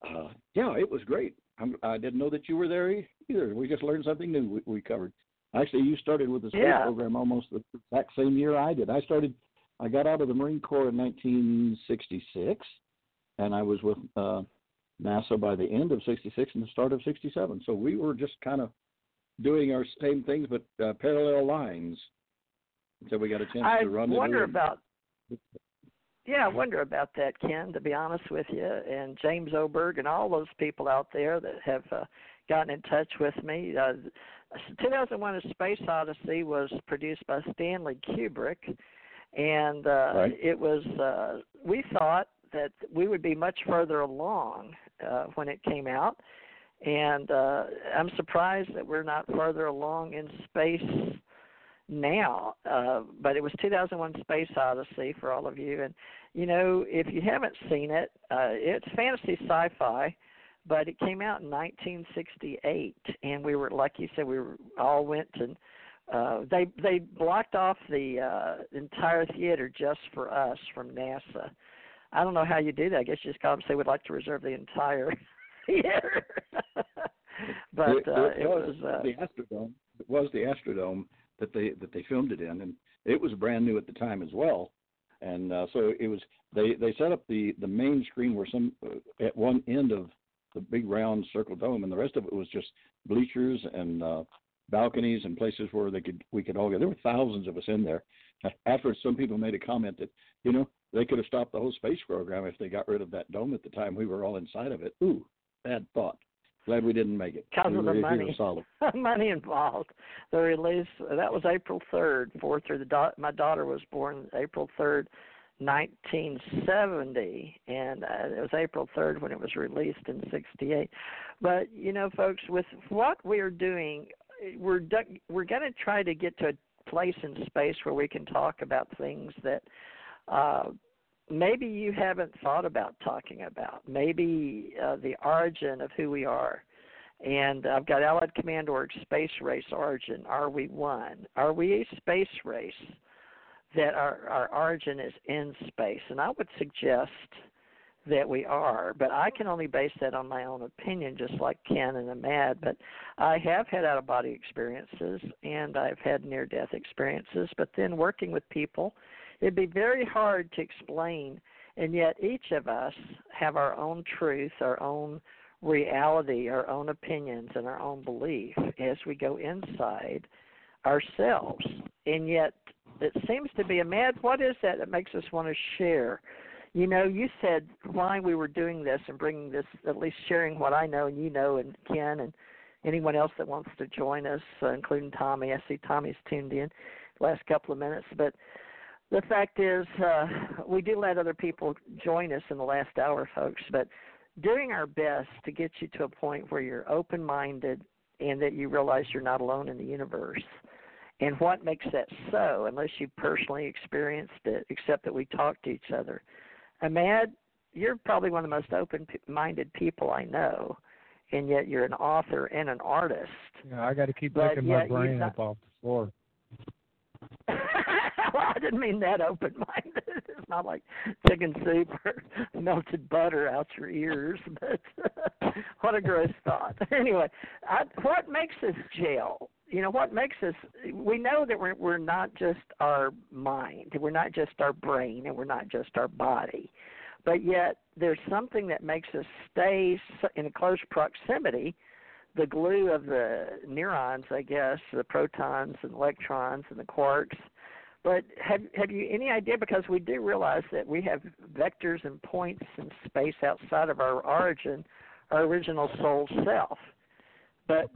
uh, yeah, it was great. I'm, I did not know that you were there either. We just learned something new. We, we covered. Actually, you started with the space yeah. program almost the exact same year I did. I started. I got out of the Marine Corps in 1966, and I was with uh, NASA by the end of '66 and the start of '67. So we were just kind of doing our same things, but uh, parallel lines. Until we got a chance I to run. I wonder about yeah, I wonder about that, Ken. To be honest with you, and James Oberg and all those people out there that have uh, gotten in touch with me. Uh, 2001: A Space Odyssey was produced by Stanley Kubrick, and uh, right. it was. Uh, we thought that we would be much further along uh, when it came out, and uh, I'm surprised that we're not further along in space now, uh, but it was 2001: Space Odyssey for all of you. And you know, if you haven't seen it, uh, it's fantasy sci-fi, but it came out in 1968, and we were like you said, we were, all went and uh, they they blocked off the uh, entire theater just for us from NASA. I don't know how you do that. I guess you just call them and say we'd like to reserve the entire theater. but it, uh, it, was, was uh, the Astrodome. It was the Astrodome that they that they filmed it in, and it was brand new at the time as well. And uh, so it was they they set up the the main screen where some uh, at one end of the big round circle dome, and the rest of it was just bleachers and uh, balconies and places where they could we could all go. There were thousands of us in there. After some people made a comment that you know they could have stopped the whole space program if they got rid of that dome at the time we were all inside of it. Ooh, bad thought. Glad we didn't make it. Because we of the money. money involved. The release that was April third, fourth through the da- my daughter was born April third, 1970, and uh, it was April 3rd when it was released in 68. But you know, folks, with what we're doing, we're we're going to try to get to a place in space where we can talk about things that uh, maybe you haven't thought about talking about. Maybe uh, the origin of who we are. And I've got Allied Command Org Space Race Origin. Are we one? Are we a space race that our, our origin is in space? And I would suggest that we are, but I can only base that on my own opinion, just like Ken and Amad. But I have had out of body experiences and I've had near death experiences, but then working with people It'd be very hard to explain, and yet each of us have our own truth, our own reality, our own opinions, and our own belief as we go inside ourselves. And yet, it seems to be a mad. What is that that makes us want to share? You know, you said why we were doing this and bringing this, at least sharing what I know and you know, and Ken and anyone else that wants to join us, uh, including Tommy. I see Tommy's tuned in last couple of minutes, but the fact is, uh, we do let other people join us in the last hour, folks, but doing our best to get you to a point where you're open minded and that you realize you're not alone in the universe. And what makes that so, unless you personally experienced it, except that we talk to each other? Amad, you're probably one of the most open minded people I know, and yet you're an author and an artist. Yeah, I got to keep picking my brain not... up off the floor. I didn't mean that open minded. It's not like chicken soup or melted butter out your ears, but what a gross thought. Anyway, I, what makes us jail? You know, what makes us? We know that we're we're not just our mind, we're not just our brain, and we're not just our body, but yet there's something that makes us stay in close proximity the glue of the neurons, I guess, the protons and electrons and the quarks but have have you any idea? Because we do realize that we have vectors and points in space outside of our origin, our original soul self. But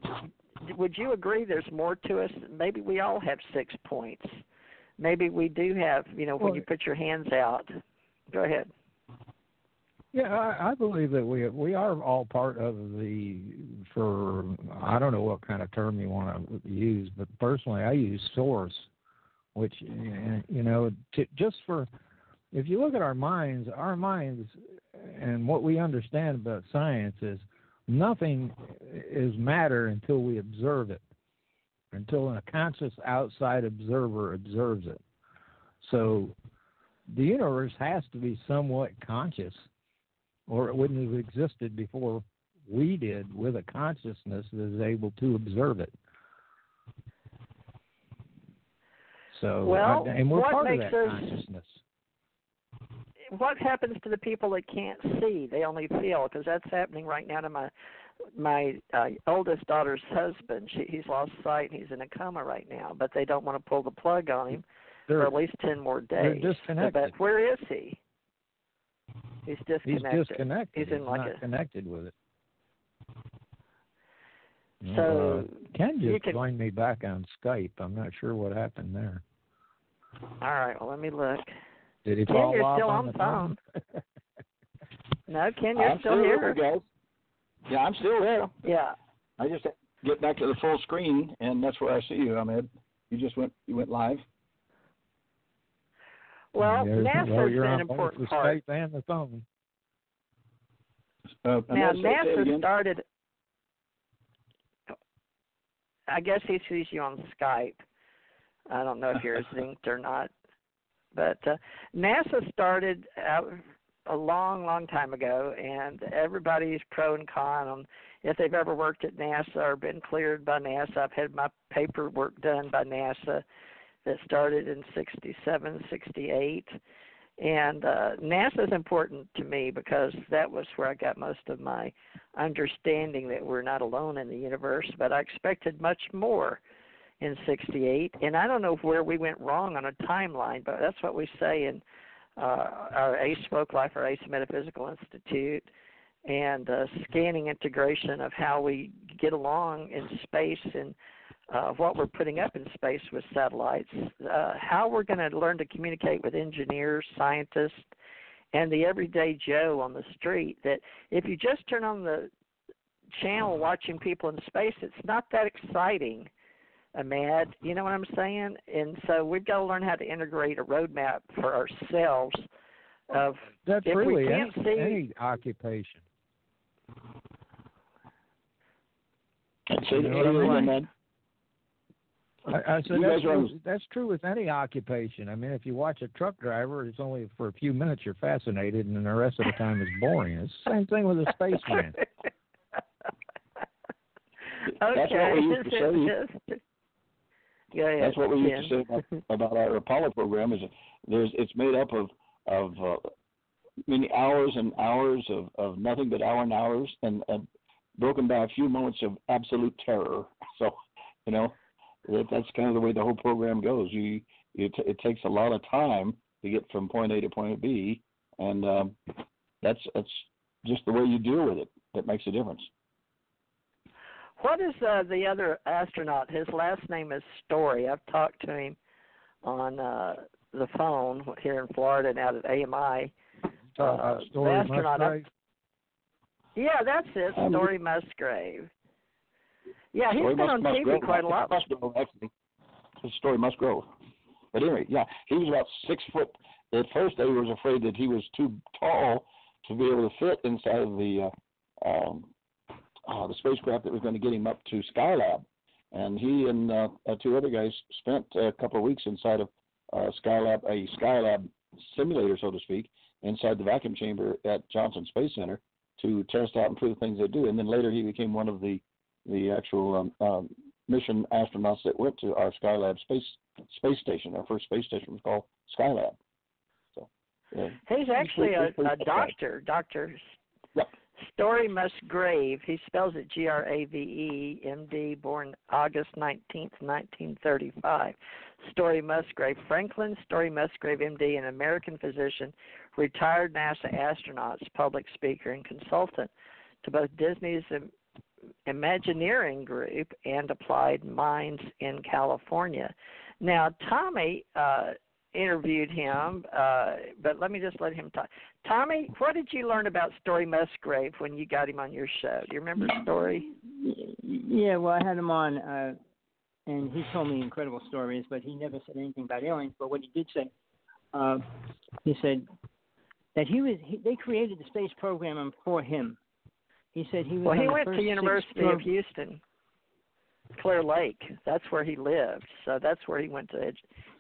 would you agree there's more to us? Maybe we all have six points. Maybe we do have. You know, when well, you put your hands out. Go ahead. Yeah, I, I believe that we we are all part of the. For I don't know what kind of term you want to use, but personally, I use source which you know to, just for if you look at our minds our minds and what we understand about science is nothing is matter until we observe it until a conscious outside observer observes it. So the universe has to be somewhat conscious or it wouldn't have existed before we did with a consciousness that is able to observe it So well, and we're what part makes of that us, consciousness. What happens to the people that can't see? They only feel because that's happening right now to my my uh, oldest daughter's husband. She, he's lost sight. and He's in a coma right now, but they don't want to pull the plug on him they're, for at least ten more days. They're disconnected. But where is he? He's disconnected. He's disconnected. He's in He's like not a, connected with it. So uh, Ken just can, joined me back on Skype. I'm not sure what happened there. All right, well let me look. Did he Ken, fall you're off still on, on the phone. no, Ken, you're I'm still, here. here. Yeah, I'm still there. Yeah. I just get back to the full screen, and that's where I see you, Amad. You just went you went live. Well, There's- NASA's well, you're an on both important the part. Skype and the phone. Uh, Now Annette, NASA started. I guess he sees you on Skype. I don't know if you're synced or not, but uh, NASA started out a long, long time ago, and everybody's pro and con on if they've ever worked at NASA or been cleared by NASA. I've had my paperwork done by NASA that started in '67, '68 and uh, NASA is important to me because that was where I got most of my understanding that we're not alone in the universe. But I expected much more in '68, and I don't know where we went wrong on a timeline, but that's what we say in uh, our ACE Folk Life, our ACE Metaphysical Institute, and uh, scanning integration of how we get along in space and uh, what we're putting up in space with satellites, uh, how we're going to learn to communicate with engineers, scientists, and the everyday Joe on the street. That if you just turn on the channel watching people in space, it's not that exciting. Amad, you know what I'm saying? And so we've got to learn how to integrate a roadmap for ourselves of That's If we can't any, see- any occupation. Say You it I again, mean? Annette. I, I said that's guys are on true, that's true with any occupation. I mean, if you watch a truck driver, it's only for a few minutes you're fascinated, and the rest of the time is boring. It's the same thing with a spaceman. okay. That's what we used to say. Go ahead, That's what we used to say about, about our Apollo program. Is there's it's made up of of uh, many hours and hours of of nothing but hour and hours, and uh, broken by a few moments of absolute terror. So, you know, that, that's kind of the way the whole program goes. You it, it takes a lot of time to get from point A to point B, and um, that's that's just the way you deal with it that makes a difference. What is uh, the other astronaut? His last name is Story. I've talked to him on uh, the phone here in Florida and out at AMI. Talk Uh, story the astronaut, Musgrave. Yeah, that's it. Um, Story Musgrave. Yeah, he's Story been Mus- on TV Musgrove, quite a lot. Musgrove, actually. His story must grow. But anyway, yeah, he was about six foot. At first, they was afraid that he was too tall to be able to fit inside of the uh, um, uh, the spacecraft that was going to get him up to Skylab. And he and uh, uh, two other guys spent a couple of weeks inside of uh, Skylab, a Skylab simulator, so to speak, inside the vacuum chamber at Johnson Space Center to test out and prove the things they do. And then later, he became one of the the actual um, um, mission astronauts that went to our Skylab space space station. Our first space station was called Skylab. So, yeah. He's actually a, a doctor, Doctor Yep. Story Musgrave. He spells it G R A V E M D, born August 19th, 1935. Story Musgrave. Franklin Story Musgrave, MD, an American physician, retired NASA astronaut, public speaker, and consultant to both Disney's Im- Imagineering Group and Applied Minds in California. Now, Tommy uh, interviewed him, uh, but let me just let him talk. Tommy, what did you learn about Story Musgrave when you got him on your show? Do you remember Story? Yeah, well, I had him on, uh, and he told me incredible stories, but he never said anything about aliens. But what he did say, uh, he said that he was he, they created the space program for him. He said he was. Well, he went to University of Houston, Clear Lake. That's where he lived. So that's where he went to. Edu-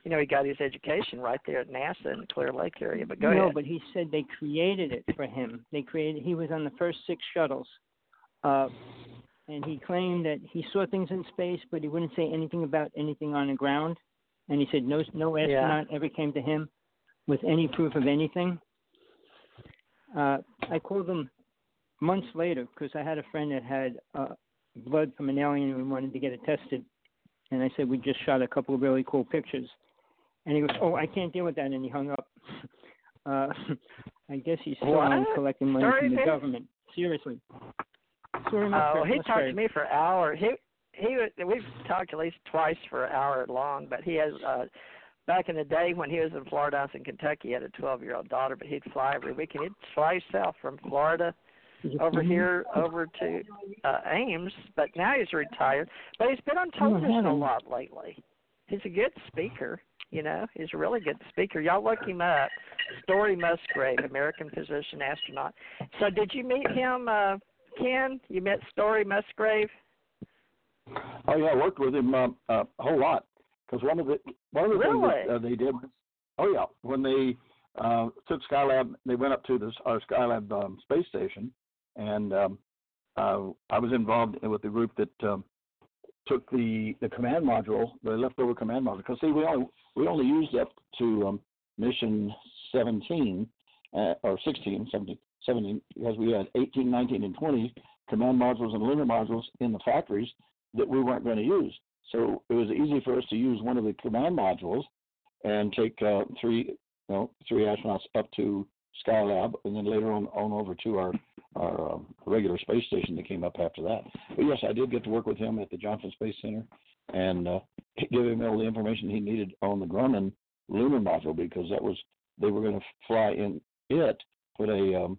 you know, he got his education right there at NASA in the Clear Lake area. But go no, ahead. but he said they created it for him. They created. He was on the first six shuttles, uh, and he claimed that he saw things in space, but he wouldn't say anything about anything on the ground. And he said no, no astronaut ever came to him with any proof of anything. Uh, I called him months later because I had a friend that had uh, blood from an alien and we wanted to get it tested. And I said we just shot a couple of really cool pictures. And he goes, "Oh, I can't deal with that," and he hung up. Uh, I guess he's still on collecting money Sorry, from the man. government. Seriously. Sorry, Oh, Musgrave, he talked to me for hours. He he was- we've talked at least twice for an hour long. But he has uh back in the day when he was in Florida, I was in Kentucky. He had a 12 year old daughter, but he'd fly every weekend. He'd fly south from Florida over here over to uh Ames. But now he's retired. But he's been on television a lot lately. he's a good speaker. You know, he's a really good speaker. Y'all look him up. Story Musgrave, American physician astronaut. So, did you meet him, uh, Ken? You met Story Musgrave? Oh yeah, I worked with him uh, uh, a whole lot because one of the one of the really? things that uh, they did. Oh yeah, when they uh, took Skylab, they went up to this our Skylab um, space station, and um, uh, I was involved with the group that um, took the the command module, the leftover command module. Because see, we only we only used up to um, mission 17 uh, or 16, 17, 17, because we had 18, 19, and 20 command modules and lunar modules in the factories that we weren't going to use. So it was easy for us to use one of the command modules and take uh, three, you know, three astronauts up to Skylab, and then later on on over to our our um, regular space station that came up after that. But yes, I did get to work with him at the Johnson Space Center and uh, give him all the information he needed on the Grumman lunar module because that was they were going to fly in it, put a um,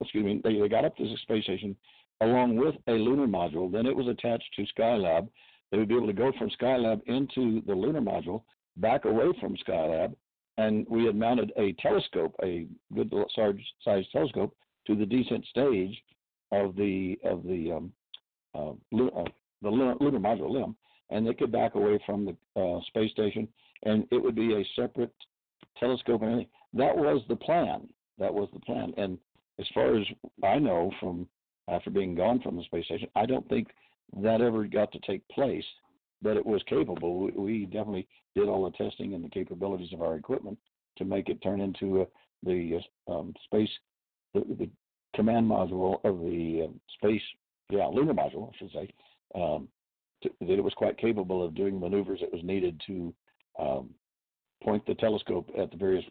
excuse me, they, they got up to the space station along with a lunar module. Then it was attached to Skylab. They would be able to go from Skylab into the lunar module, back away from Skylab, and we had mounted a telescope, a good large sized telescope, to the descent stage of the of the um, uh, uh, the lunar, module LEM, and they could back away from the uh, space station, and it would be a separate telescope and. That was the plan. That was the plan. And as far as I know, from after being gone from the space station, I don't think that ever got to take place. But it was capable. We, definitely did all the testing and the capabilities of our equipment to make it turn into uh, the um, space, the, the, command module of the uh, space, yeah, lunar module, I should say, um, to, that it was quite capable of doing maneuvers that was needed to um, point the telescope at the various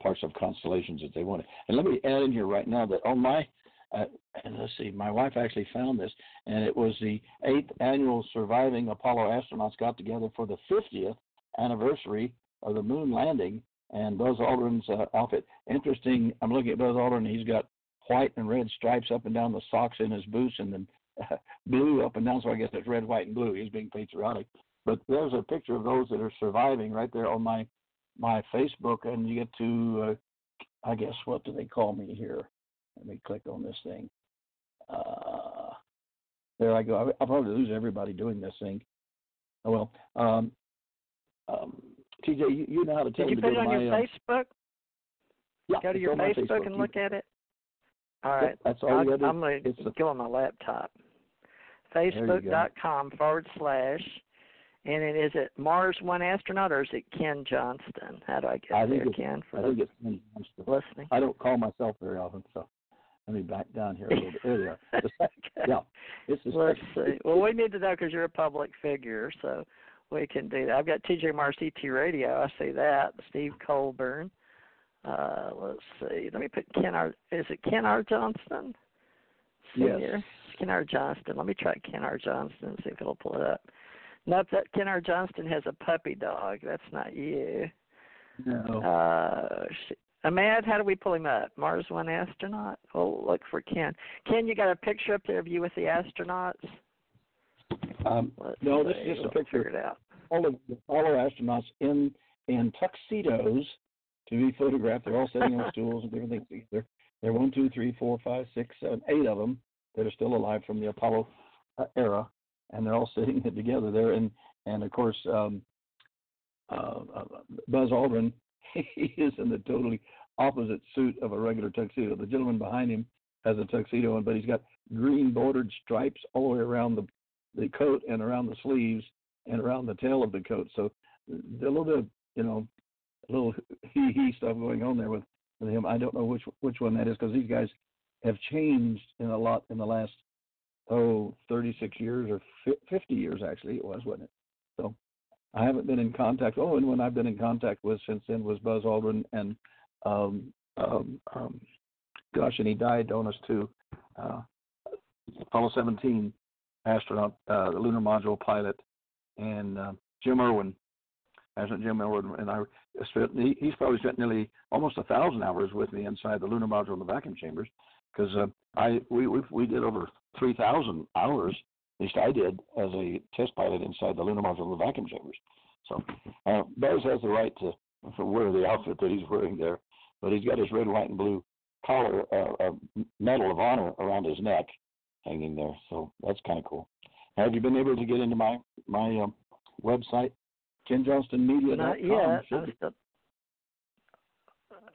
parts of constellations that they wanted. And let me add in here right now that on my uh, and let's see, my wife actually found this, and it was the eighth annual surviving Apollo astronauts got together for the 50th anniversary of the moon landing and Buzz Aldrin's uh, outfit. Interesting. I'm looking at Buzz Aldrin. He's got white and red stripes up and down the socks in his boots, and then uh, blue up and down. So I guess it's red, white, and blue. He's being patriotic. But there's a picture of those that are surviving right there on my my Facebook, and you get to, uh, I guess, what do they call me here? Let me click on this thing. Uh, there I go. I'll probably lose everybody doing this thing. Oh well. Um, um, TJ, you, you know how to tell Did you put it on your um, Facebook? Yeah, go to your Facebook, Facebook, and look at it. All right. That's all you got I'm going to go on my laptop. Facebook.com forward slash. And it is it Mars One astronaut or is it Ken Johnston? How do I get I there, think Ken? For I think it's Ken Johnston. listening. I don't call myself very often, so let me back down here a little bit. There we are. Yeah, it's Let's see. Well, we need to know because you're a public figure, so we can do that. I've got TJ Morris ET Radio. I see that. Steve Colburn. Uh, let's see. Let me put Ken R. Is it Ken R. Johnston? Yes. Senior? Ken R. Johnston. Let me try Ken R. Johnston and see if it'll pull it up. Nope, that Ken R. Johnston has a puppy dog. That's not you. No. Uh, sh- Amad, how do we pull him up? Mars One astronaut. Oh, look for Ken. Ken, you got a picture up there of you with the astronauts? Um, no, this is just a picture. Figure it out. all of the Apollo astronauts in in tuxedos to be photographed. They're all sitting on stools and different things. together. there are one, two, three, four, five, six, seven, eight of them that are still alive from the Apollo uh, era, and they're all sitting together there. And and of course, um, uh, uh, Buzz Aldrin, he is in the totally opposite suit of a regular tuxedo. The gentleman behind him has a tuxedo on, but he's got green bordered stripes all the way around the the coat and around the sleeves and around the tail of the coat. So a little bit, you know, a little hee hee stuff going on there with, with him. I don't know which which one that is because these guys have changed in a lot in the last oh 36 years or 50 years actually it was wasn't it? So I haven't been in contact. Oh, and when I've been in contact with since then was Buzz Aldrin and um, um, um, gosh, and he died on us too. Uh, Apollo 17 astronaut, uh, the lunar module pilot, and uh, Jim Irwin, Astronaut Jim Irwin, and I spent. He, he's probably spent nearly almost a thousand hours with me inside the lunar module in the vacuum chambers, because uh, I we, we we did over three thousand hours. At least I did as a test pilot inside the lunar module in the vacuum chambers. So uh, Buzz has the right to, wear the outfit that he's wearing there, but he's got his red, white, and blue collar, uh, uh, medal of honor around his neck, hanging there. So that's kind of cool. Have you been able to get into my my um, website, KenJohnstonMedia.com? Not yet. Still,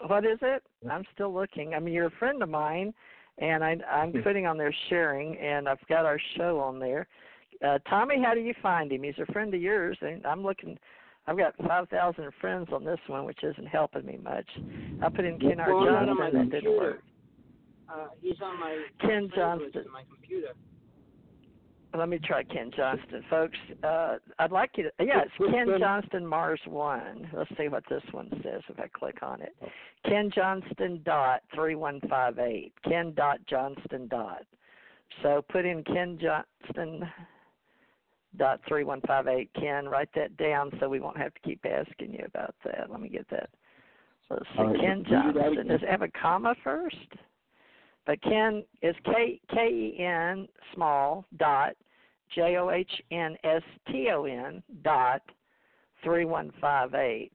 what is it? I'm still looking. I mean, you're a friend of mine, and I, I'm hmm. putting on there sharing, and I've got our show on there. Uh, Tommy, how do you find him? He's a friend of yours, and I'm looking. I've got 5,000 friends on this one, which isn't helping me much. I put in Ken R. Johnston, and that didn't work. Uh, he's on my Ken Johnston. On my computer. Let me try Ken Johnston, folks. Uh, I'd like you to. Yeah, it's Ken Johnston Mars One. Let's see what this one says if I click on it. Ken Johnston dot three one five eight. Ken dot Johnston dot. So put in Ken Johnston dot three one five eight. Ken, write that down so we won't have to keep asking you about that. Let me get that. Let's see. Right. Ken Johnston. Does it have a comma first? But Ken is K K E N small dot J O H N S T O N dot three one five eight,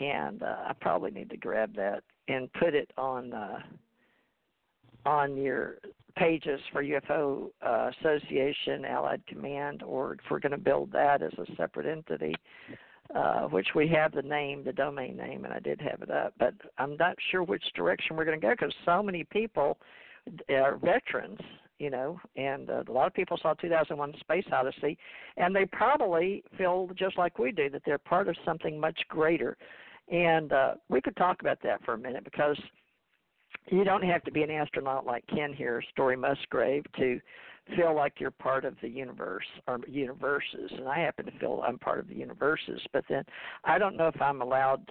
and uh, I probably need to grab that and put it on uh, on your pages for UFO uh, Association, Allied Command, or if we're going to build that as a separate entity, uh, which we have the name, the domain name, and I did have it up, but I'm not sure which direction we're going to go because so many people are veterans, you know, and uh, a lot of people saw 2001: Space Odyssey, and they probably feel just like we do that they're part of something much greater. And uh, we could talk about that for a minute because you don't have to be an astronaut like Ken here, Story Musgrave, to feel like you're part of the universe or universes. And I happen to feel I'm part of the universes, but then I don't know if I'm allowed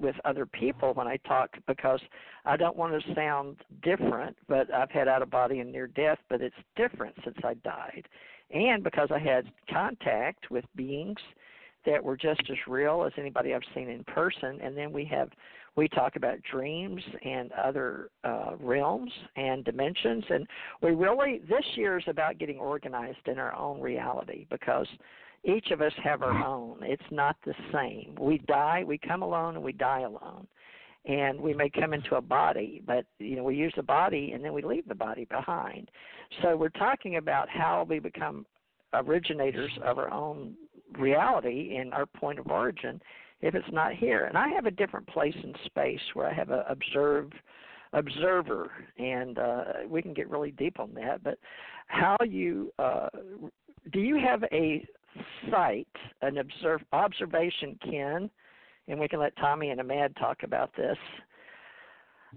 with other people when I talk because I don't want to sound different, but I've had out of body and near death, but it's different since I died. And because I had contact with beings that were just as real as anybody I've seen in person, and then we have we talk about dreams and other uh, realms and dimensions, and we really this year is about getting organized in our own reality because each of us have our own. It's not the same. We die, we come alone, and we die alone. And we may come into a body, but you know we use the body and then we leave the body behind. So we're talking about how we become originators of our own reality and our point of origin if it's not here. And I have a different place in space where I have a observe observer and uh we can get really deep on that but how you uh do you have a site an observe observation ken and we can let tommy and amad talk about this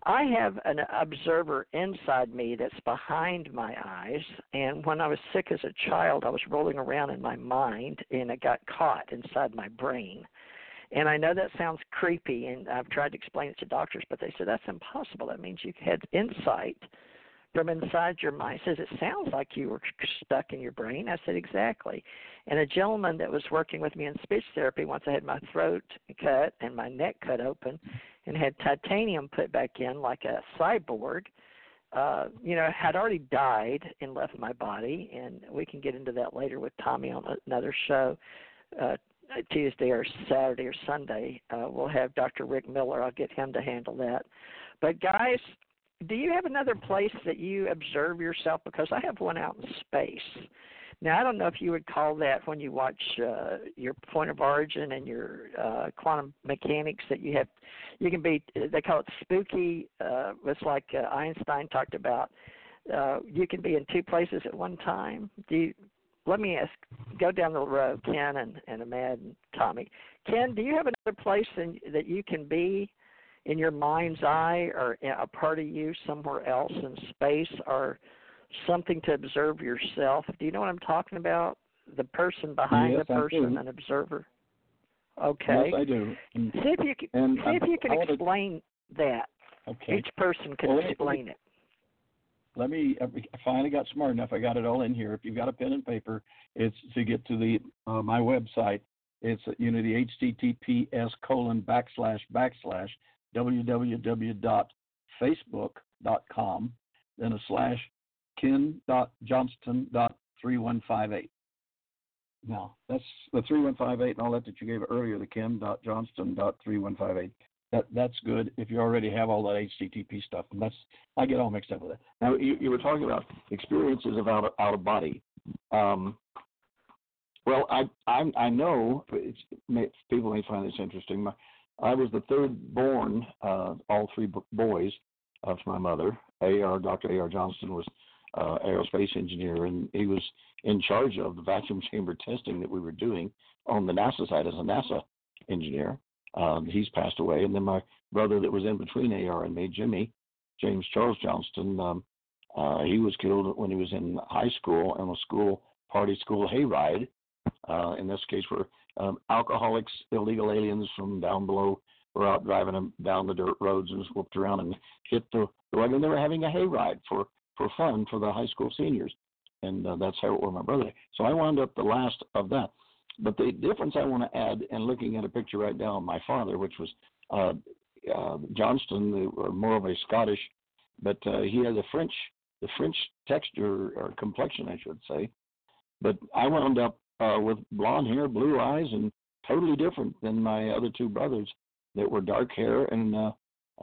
I have an observer inside me that's behind my eyes. And when I was sick as a child, I was rolling around in my mind and it got caught inside my brain. And I know that sounds creepy, and I've tried to explain it to doctors, but they said that's impossible. That means you had insight from inside your mind. Says it sounds like you were stuck in your brain. I said exactly. And a gentleman that was working with me in speech therapy once I had my throat cut and my neck cut open, and had titanium put back in like a cyborg. Uh, you know, had already died and left my body, and we can get into that later with Tommy on another show. Uh, Tuesday or Saturday or Sunday. Uh, we'll have Dr. Rick Miller. I'll get him to handle that. But guys, do you have another place that you observe yourself? Because I have one out in space. Now I don't know if you would call that when you watch uh, your point of origin and your uh, quantum mechanics that you have. You can be. They call it spooky. Uh, it's like uh, Einstein talked about. Uh, you can be in two places at one time. Do you, let me ask, go down the road, Ken and, and Amad and Tommy. Ken, do you have another place in, that you can be in your mind's eye or a part of you somewhere else in space or something to observe yourself? Do you know what I'm talking about? The person behind yes, the person, an observer. Okay. Yes, I do. And, see if you can, see if you can explain to, that. Okay. Each person can well, explain it let me I finally got smart enough. I got it all in here. If you've got a pen and paper, it's to get to the uh, my website. It's you know the HTTPS colon backslash backslash www.facebook.com then a slash ken.johnston.3158. Now that's the 3158 and all that that you gave earlier, the ken.johnston.3158. That that's good if you already have all that HTTP stuff. And that's I get all mixed up with it. Now you, you were talking about experiences of out of, out of body. Um, well, I I, I know people may find this interesting. My, I was the third born, uh, all three boys of my mother. A.R. Dr. A.R. Johnston was uh, aerospace engineer, and he was in charge of the vacuum chamber testing that we were doing on the NASA side as a NASA engineer. Um, he's passed away, and then my brother that was in between AR and me, Jimmy James Charles Johnston, um, uh, he was killed when he was in high school on a school party school hayride. Uh, in this case, where um, alcoholics, illegal aliens from down below were out driving them down the dirt roads and whooped around and hit the, the wagon. They were having a hayride for for fun for the high school seniors, and uh, that's how it was my brother. So I wound up the last of that. But the difference I want to add, and looking at a picture right now of my father, which was uh, uh, Johnston, or more of a Scottish, but uh, he had a French, the French texture or complexion, I should say. But I wound up uh, with blonde hair, blue eyes, and totally different than my other two brothers that were dark hair and uh,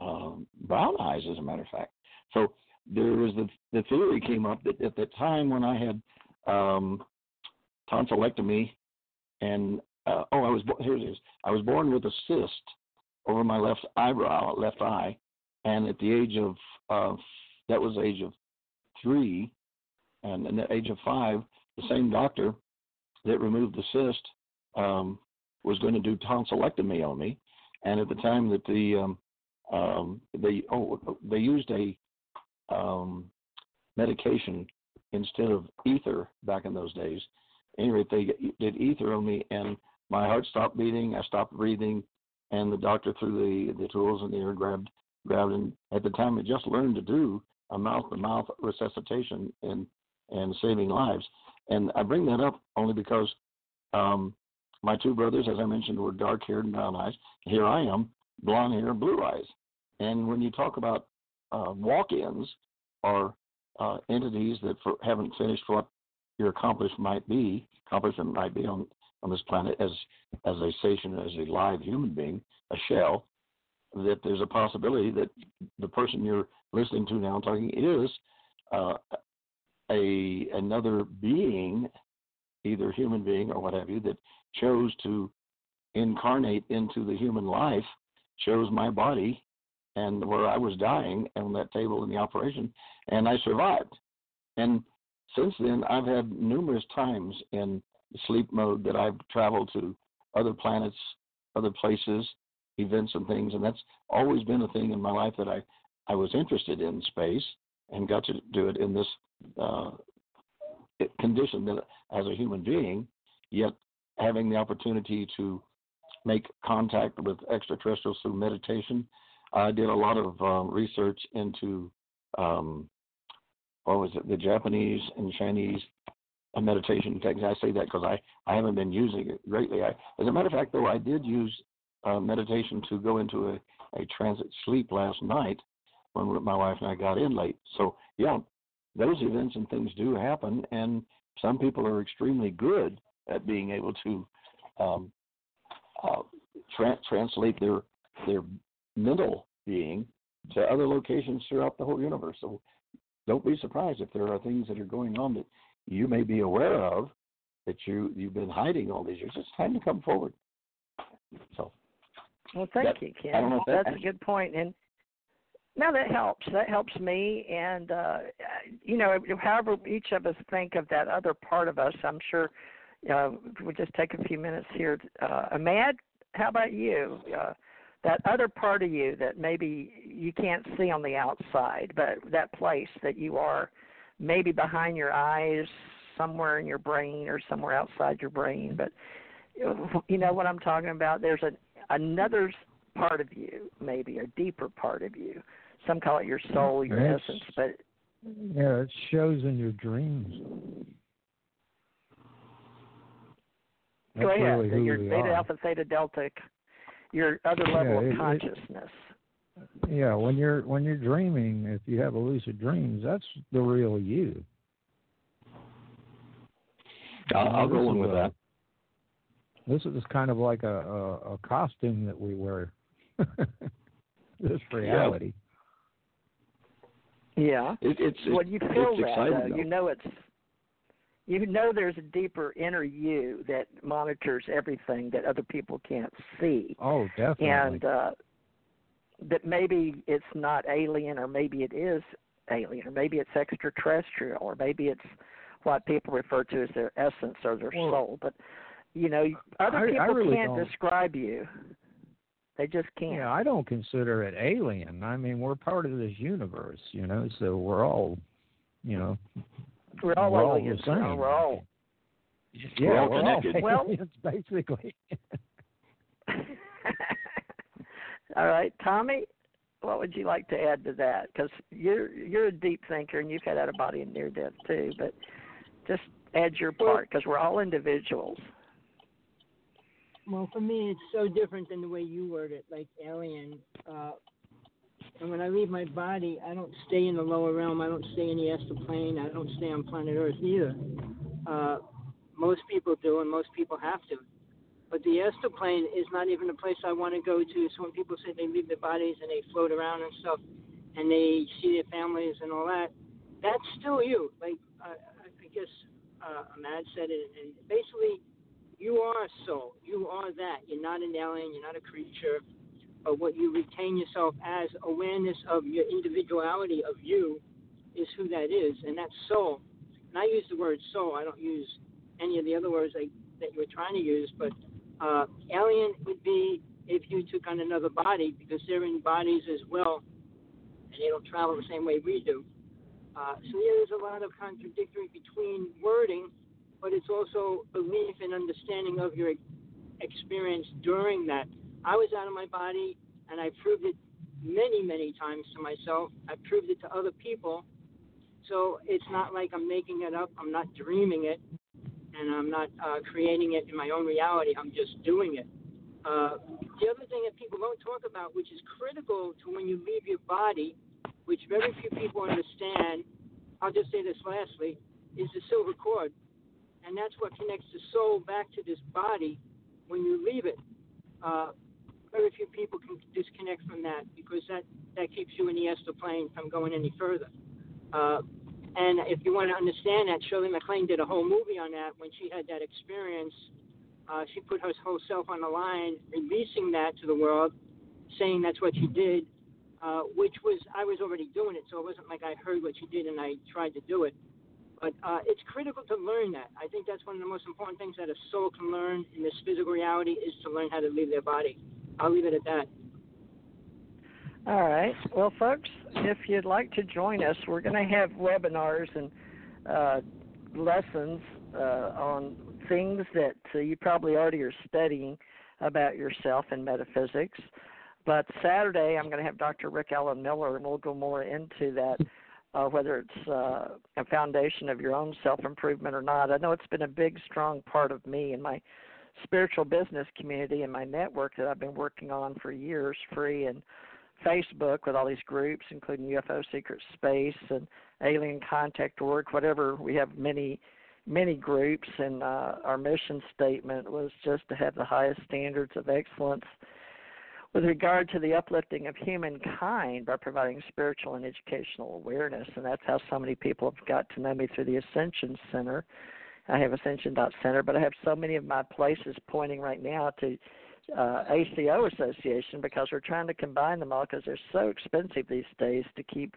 uh, brown eyes, as a matter of fact. So there was the the theory came up that at the time when I had um, tonsillectomy and uh, oh I was here it is. I was born with a cyst over my left eyebrow left eye. And at the age of uh, that was age of three. And at the age of five the same doctor that removed the cyst um, was going to do tonsillectomy on me. And at the time that the um, um, they oh they used a um, medication instead of ether back in those days. Anyway, they did ether on me, and my heart stopped beating. I stopped breathing, and the doctor threw the the tools in the air, grabbed grabbed, and at the time I just learned to do a mouth to mouth resuscitation and and saving lives. And I bring that up only because um, my two brothers, as I mentioned, were dark haired and brown eyes. Here I am, blonde hair, blue eyes. And when you talk about uh, walk-ins are uh, entities that for, haven't finished what your accomplishment might be, accomplishment might be on on this planet as as a station as a live human being, a shell. That there's a possibility that the person you're listening to now talking is uh, a another being, either human being or what have you, that chose to incarnate into the human life, chose my body and where I was dying on that table in the operation, and I survived. And since then, I've had numerous times in sleep mode that I've traveled to other planets, other places, events, and things, and that's always been a thing in my life that I I was interested in space and got to do it in this uh, condition that as a human being, yet having the opportunity to make contact with extraterrestrials through meditation I did a lot of um, research into um, what was it, the Japanese and Chinese meditation techniques. I say that because I, I haven't been using it greatly. I, as a matter of fact, though, I did use uh, meditation to go into a, a transit sleep last night when my wife and I got in late. So, yeah, those events and things do happen, and some people are extremely good at being able to um, uh, tra- translate their their mental being to other locations throughout the whole universe. So don't be surprised if there are things that are going on that you may be aware of that you you've been hiding all these years. It's time to come forward. So. Well, thank that, you, Ken. That That's a good point, and now that helps. That helps me, and uh, you know, however each of us think of that other part of us, I'm sure. Uh, we'll just take a few minutes here. Uh, Amad, how about you? Uh, that other part of you that maybe you can't see on the outside, but that place that you are maybe behind your eyes, somewhere in your brain or somewhere outside your brain. But you know what I'm talking about? There's a another part of you, maybe a deeper part of you. Some call it your soul, your it's, essence, but yeah, it shows in your dreams. Go ahead. Really your theta are. alpha theta delta your other level yeah, of consciousness. It, yeah, when you're when you're dreaming, if you have a lucid dreams, that's the real you. I'll, I'll go along with that. this is kind of like a, a, a costume that we wear. this reality. Yeah. It, it's when you feel that, exciting, though, you know it's you know there's a deeper inner you that monitors everything that other people can't see. Oh, definitely. And uh, that maybe it's not alien, or maybe it is alien, or maybe it's extraterrestrial, or maybe it's what people refer to as their essence or their well, soul. But you know, other I, people I really can't don't. describe you. They just can't. Yeah, I don't consider it alien. I mean, we're part of this universe, you know, so we're all, you know, we're all we're all the same. We're all. Yeah, We're all we're connected. all Well- aliens, basically. all right, Tommy. What would you like to add to that? Because you're you're a deep thinker and you've had out of body and near death too. But just add your part because we're all individuals. Well, for me, it's so different than the way you word it, like alien. Uh, and when I leave my body, I don't stay in the lower realm. I don't stay in the astral plane. I don't stay on planet Earth either. Uh, most people do, and most people have to. But the astral plane is not even a place I want to go to. So when people say they leave their bodies and they float around and stuff, and they see their families and all that, that's still you. Like I guess uh, said it, and basically you are a soul. You are that. You're not an alien. You're not a creature. But what you retain yourself as awareness of your individuality of you is who that is, and that soul. And I use the word soul. I don't use any of the other words like, that you were trying to use. But uh, alien would be if you took on another body because they're in bodies as well, and they don't travel the same way we do. Uh, so there's a lot of contradictory between wording but it's also belief and understanding of your experience during that. I was out of my body, and I proved it many, many times to myself. I proved it to other people. So it's not like I'm making it up. I'm not dreaming it, and I'm not uh, creating it in my own reality. I'm just doing it. Uh, the other thing that people don't talk about, which is critical to when you leave your body, which very few people understand, I'll just say this lastly, is the silver cord and that's what connects the soul back to this body when you leave it. Uh, very few people can disconnect from that because that, that keeps you in the astral plane from going any further. Uh, and if you want to understand that, Shirley MacLaine did a whole movie on that when she had that experience. Uh, she put her whole self on the line, releasing that to the world, saying that's what she did, uh, which was, I was already doing it, so it wasn't like I heard what she did and I tried to do it. But uh, it's critical to learn that. I think that's one of the most important things that a soul can learn in this physical reality is to learn how to leave their body. I'll leave it at that. All right. Well, folks, if you'd like to join us, we're going to have webinars and uh, lessons uh, on things that uh, you probably already are studying about yourself in metaphysics. But Saturday, I'm going to have Dr. Rick Allen Miller, and we'll go more into that uh, whether it's uh, a foundation of your own self improvement or not. I know it's been a big, strong part of me and my spiritual business community and my network that I've been working on for years, free and Facebook with all these groups, including UFO Secret Space and Alien Contact Org, whatever. We have many, many groups, and uh, our mission statement was just to have the highest standards of excellence with regard to the uplifting of humankind by providing spiritual and educational awareness. And that's how so many people have got to know me through the Ascension Center. I have Ascension.center, but I have so many of my places pointing right now to uh, ACO Association because we're trying to combine them all because they're so expensive these days to keep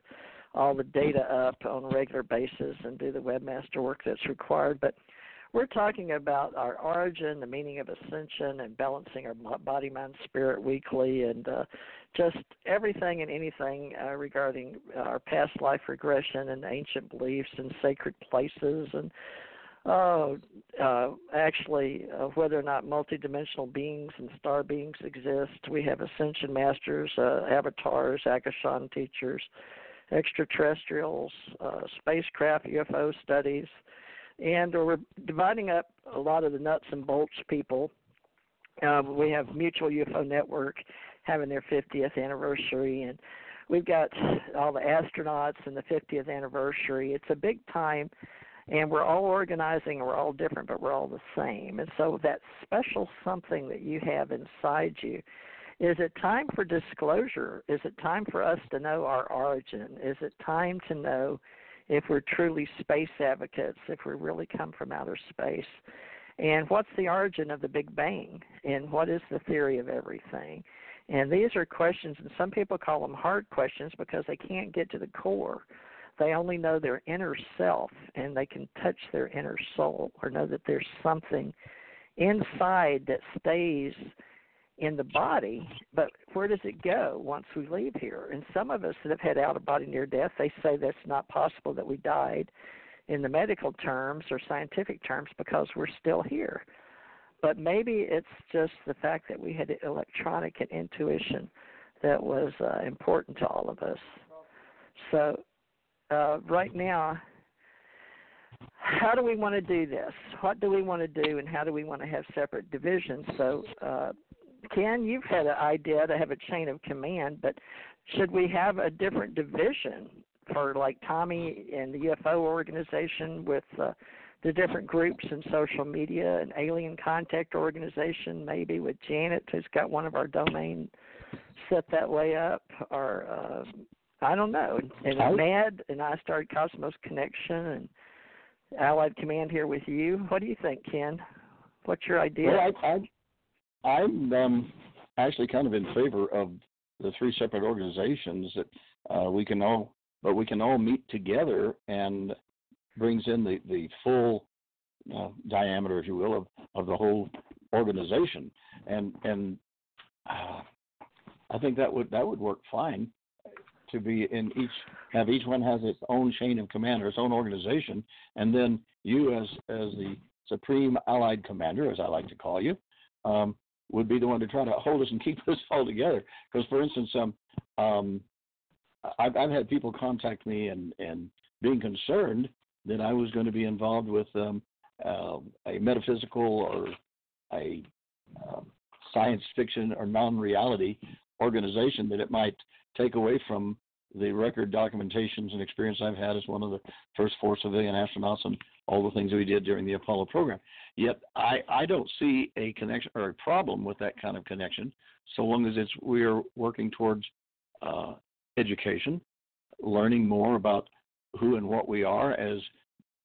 all the data up on a regular basis and do the webmaster work that's required. But we're talking about our origin, the meaning of ascension, and balancing our body, mind, spirit weekly, and uh, just everything and anything uh, regarding our past life regression and ancient beliefs and sacred places and uh, uh, actually uh, whether or not multidimensional beings and star beings exist. We have ascension masters, uh, avatars, Akashan teachers, extraterrestrials, uh, spacecraft, UFO studies and we're dividing up a lot of the nuts and bolts people. Uh, we have Mutual UFO Network having their 50th anniversary, and we've got all the astronauts and the 50th anniversary. It's a big time and we're all organizing, we're all different, but we're all the same. And so that special something that you have inside you. Is it time for disclosure? Is it time for us to know our origin? Is it time to know if we're truly space advocates, if we really come from outer space? And what's the origin of the Big Bang? And what is the theory of everything? And these are questions, and some people call them hard questions because they can't get to the core. They only know their inner self and they can touch their inner soul or know that there's something inside that stays in the body, but where does it go once we leave here? And some of us that have had out of body near death, they say that's not possible that we died in the medical terms or scientific terms because we're still here. But maybe it's just the fact that we had electronic and intuition that was uh, important to all of us. So, uh, right now, how do we want to do this? What do we want to do, and how do we want to have separate divisions? So, uh, Ken, you've had an idea to have a chain of command, but should we have a different division for like Tommy and the UFO organization with uh, the different groups and social media, an alien contact organization, maybe with Janet, who's got one of our domain set that way up, or uh, I don't know. And I, Mad and I started Cosmos Connection and Allied Command here with you. What do you think, Ken? What's your idea? Well, I, I I'm um, actually kind of in favor of the three separate organizations that uh, we can all, but we can all meet together and brings in the the full uh, diameter, if you will, of of the whole organization, and and uh, I think that would that would work fine to be in each have each one has its own chain of command or its own organization, and then you as as the supreme allied commander, as I like to call you, um, would be the one to try to hold us and keep us all together. Because, for instance, um, um, I've, I've had people contact me and and being concerned that I was going to be involved with um, uh, a metaphysical or a uh, science fiction or non-reality organization that it might take away from the record documentations and experience I've had as one of the first four civilian astronauts and all the things we did during the Apollo program. Yet I, I don't see a connection or a problem with that kind of connection, so long as it's we are working towards uh, education, learning more about who and what we are as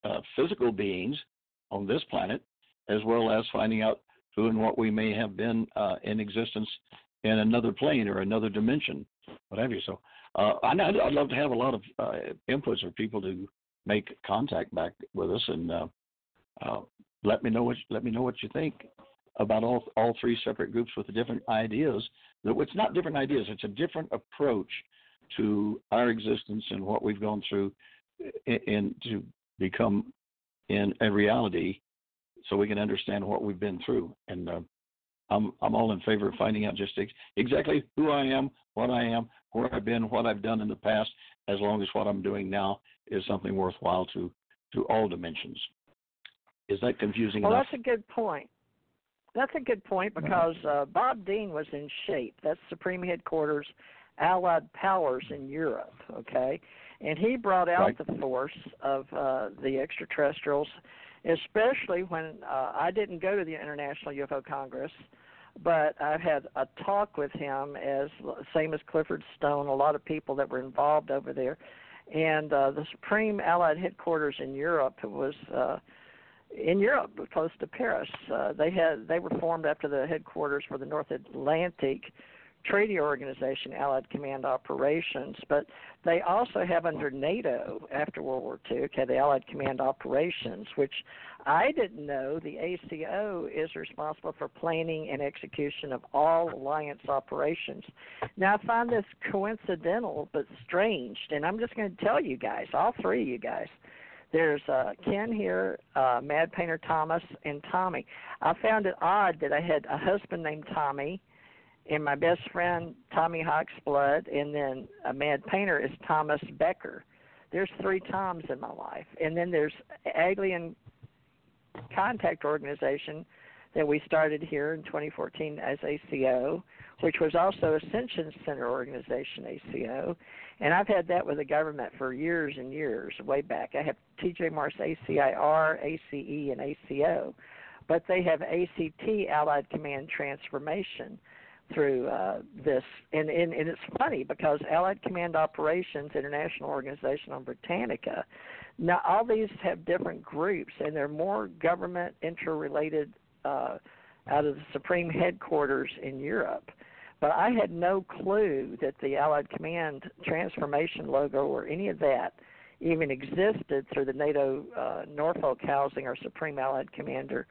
uh, physical beings on this planet, as well as finding out who and what we may have been uh, in existence in another plane or another dimension, what have you. So uh, I'd, I'd love to have a lot of uh, inputs or people to make contact back with us and uh, uh, let me know what let me know what you think about all all three separate groups with the different ideas. That it's not different ideas; it's a different approach to our existence and what we've gone through, and to become in a reality, so we can understand what we've been through. And uh, I'm I'm all in favor of finding out just ex- exactly who I am, what I am, where I've been, what I've done in the past, as long as what I'm doing now is something worthwhile to to all dimensions. Is that confusing well, enough? that's a good point. That's a good point because uh, Bob Dean was in SHAPE. That's Supreme Headquarters, Allied Powers in Europe. Okay, and he brought out right. the force of uh, the extraterrestrials, especially when uh, I didn't go to the International UFO Congress but I've had a talk with him as same as Clifford Stone, a lot of people that were involved over there, and uh, the Supreme Allied headquarters in Europe was uh, in Europe, close to Paris. Uh, they had they were formed after the headquarters for the North Atlantic Treaty Organization Allied Command Operations, but they also have under NATO after World War II, okay, the Allied Command Operations, which I didn't know the ACO is responsible for planning and execution of all alliance operations. Now I find this coincidental but strange, and I'm just going to tell you guys, all three of you guys. There's uh, Ken here, uh, Mad Painter Thomas, and Tommy. I found it odd that I had a husband named Tommy and my best friend Tommy Hawksblood, and then a mad painter is Thomas Becker. There's three Toms in my life, and then there's Alien Contact Organization, that we started here in 2014 as ACO, which was also Ascension Center Organization ACO. And I've had that with the government for years and years, way back. I have TJ Morris ACIR, ACE, and ACO. But they have ACT, Allied Command Transformation, through uh, this. And, and, and it's funny because Allied Command Operations, International Organization on Britannica, now all these have different groups, and they're more government interrelated uh, out of the Supreme Headquarters in Europe. But I had no clue that the Allied Command transformation logo or any of that even existed through the NATO uh, Norfolk housing or Supreme Allied Commander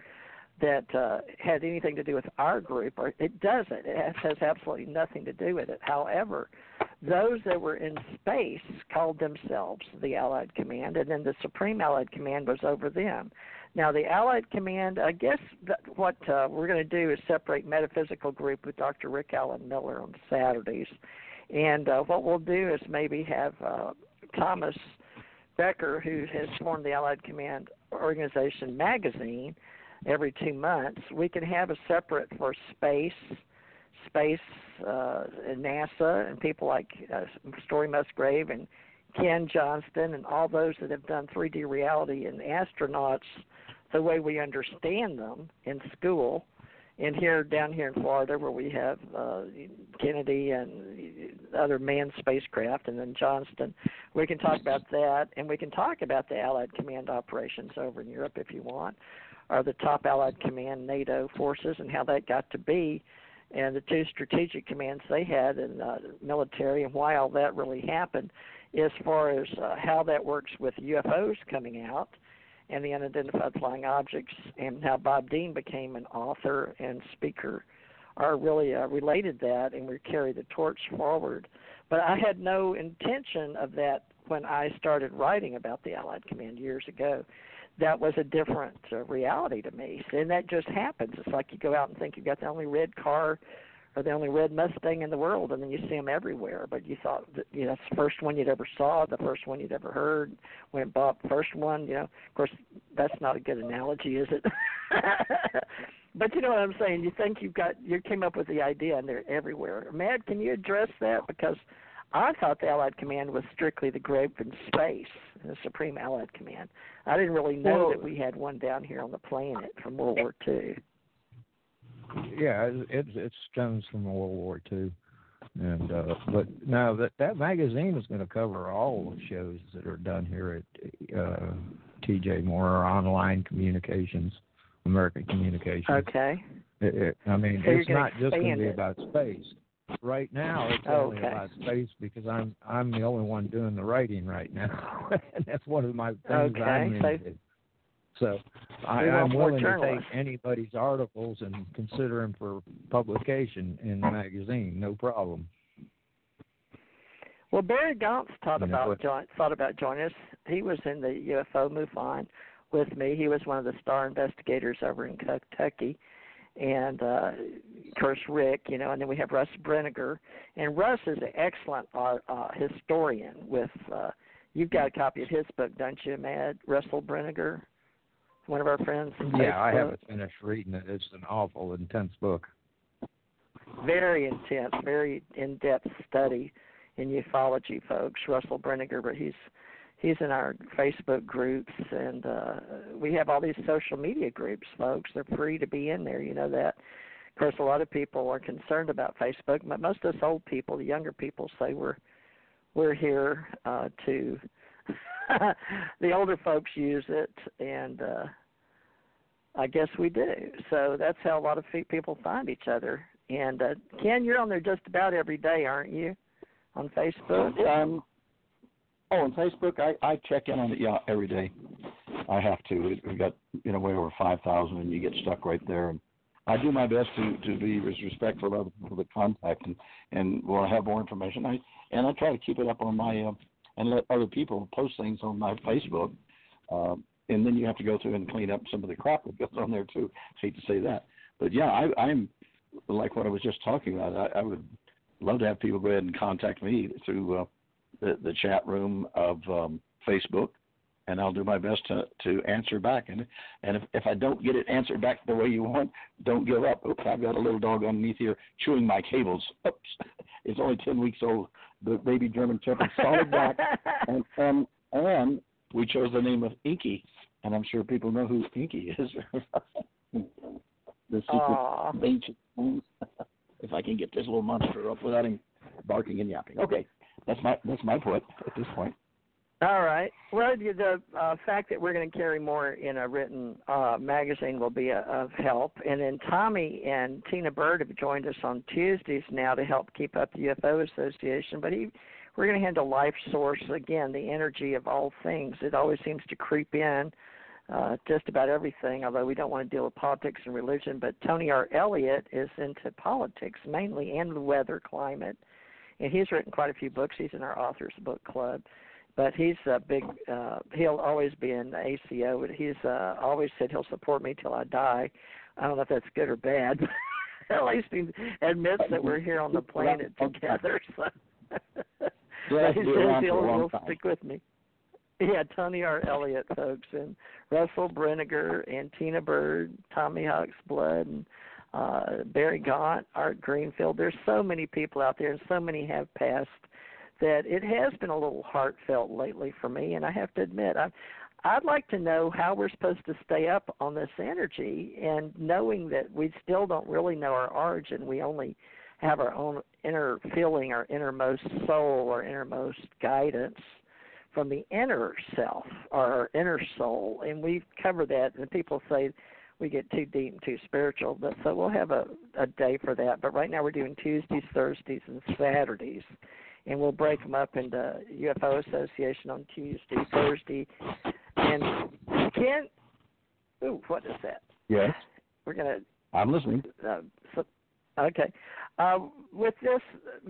that uh, had anything to do with our group, or it doesn't. It has absolutely nothing to do with it. However, those that were in space called themselves the Allied Command, and then the Supreme Allied Command was over them. Now, the Allied Command, I guess that what uh, we're going to do is separate Metaphysical Group with Dr. Rick Allen Miller on Saturdays. And uh, what we'll do is maybe have uh, Thomas Becker, who has formed the Allied Command Organization magazine every two months, we can have a separate for space, space, uh, and NASA, and people like uh, Story Musgrave and Ken Johnston, and all those that have done 3D reality and astronauts the way we understand them in school. And here, down here in Florida, where we have uh, Kennedy and other manned spacecraft, and then Johnson, we can talk about that, and we can talk about the Allied Command operations over in Europe if you want, or the top Allied Command NATO forces and how that got to be, and the two strategic commands they had in uh, military, and why all that really happened, as far as uh, how that works with UFOs coming out and the unidentified flying objects, and how Bob Dean became an author and speaker are really uh, related that, and we carry the torch forward. But I had no intention of that when I started writing about the Allied Command years ago. That was a different uh, reality to me, and that just happens. It's like you go out and think you've got the only red car or the only red Mustang in the world, and then you see them everywhere. But you thought, that, you know, it's the first one you'd ever saw, the first one you'd ever heard. When it first one, you know, of course, that's not a good analogy, is it? but you know what I'm saying. You think you've got, you came up with the idea, and they're everywhere. Mad, can you address that? Because I thought the Allied Command was strictly the group in space, the Supreme Allied Command. I didn't really know well, that we had one down here on the planet from World War II yeah, it it stems from World War II, and uh, but now that that magazine is going to cover all the shows that are done here at uh, TJ Moore online communications, American Communications. Okay. It, it, I mean, so it's not just going to be about space. Right now, it's only okay. about space because I'm I'm the only one doing the writing right now, and that's one of my things okay. I'm so, into. So I, I'm willing to take anybody's articles and consider them for publication in the magazine, no problem. Well, Barry Gauntz thought you about join, thought about joining us. He was in the UFO MUFON with me. He was one of the star investigators over in Kentucky, and uh, of course Rick, you know, and then we have Russ Breniger, and Russ is an excellent art, uh, historian. With uh, you've got a copy of his book, don't you, Mad Russell Breniger? one of our friends. Yeah, I haven't finished reading it. It's an awful intense book. Very intense, very in-depth study in ufology, folks. Russell Breniger, but he's he's in our Facebook groups, and uh, we have all these social media groups, folks. They're free to be in there. You know that. Of course, a lot of people are concerned about Facebook, but most of us old people, the younger people, say we're we're here uh, to the older folks use it, and uh, I guess we do. So that's how a lot of people find each other. And uh, Ken, you're on there just about every day, aren't you? On Facebook. Um, oh, on Facebook, I I check in on it yeah every day. I have to. We've got you know way over five thousand, and you get stuck right there. And I do my best to to be as respectful of other people that contact and and will have more information. I and I try to keep it up on my uh, and let other people post things on my Facebook. Uh, and then you have to go through and clean up some of the crap that goes on there too. I hate to say that, but yeah, I, I'm like what I was just talking about. I, I would love to have people go ahead and contact me through uh, the the chat room of um, Facebook, and I'll do my best to to answer back. And and if if I don't get it answered back the way you want, don't give up. Oops, I've got a little dog underneath here chewing my cables. Oops, it's only ten weeks old. The baby German Shepherd, solid black, and and and we chose the name of Inky, and I'm sure people know who Inky is. the secret ancient if I can get this little monster up without him barking and yapping. Okay, that's my that's my point at this point. All right. Well, the uh, fact that we're going to carry more in a written uh, magazine will be a, of help. And then Tommy and Tina Bird have joined us on Tuesdays now to help keep up the UFO Association. But he, we're going to handle life source again, the energy of all things. It always seems to creep in uh, just about everything. Although we don't want to deal with politics and religion, but Tony R. Elliott is into politics mainly and the weather, climate, and he's written quite a few books. He's in our authors book club but he's a big uh he'll always be in the ACO but he's uh always said he'll support me till I die. I don't know if that's good or bad. At least he admits that we're here on the planet together. So yeah, he says he'll, he'll stick with me. Yeah, Tony R. Elliott, folks, and Russell Brinegar and Tina Bird, Tommy Hawk's Blood, and uh Barry Gaunt, Art Greenfield. There's so many people out there, and so many have passed that it has been a little heartfelt lately for me, and I have to admit, I, I'd like to know how we're supposed to stay up on this energy, and knowing that we still don't really know our origin, we only have our own inner feeling, our innermost soul, our innermost guidance from the inner self, our inner soul, and we've covered that. And people say we get too deep and too spiritual, but so we'll have a, a day for that. But right now we're doing Tuesdays, Thursdays, and Saturdays and we'll break them up into UFO Association on Tuesday, Thursday, and Ken. Ooh, what is that? Yes. We're gonna. I'm listening. Uh, so, okay. Uh, with this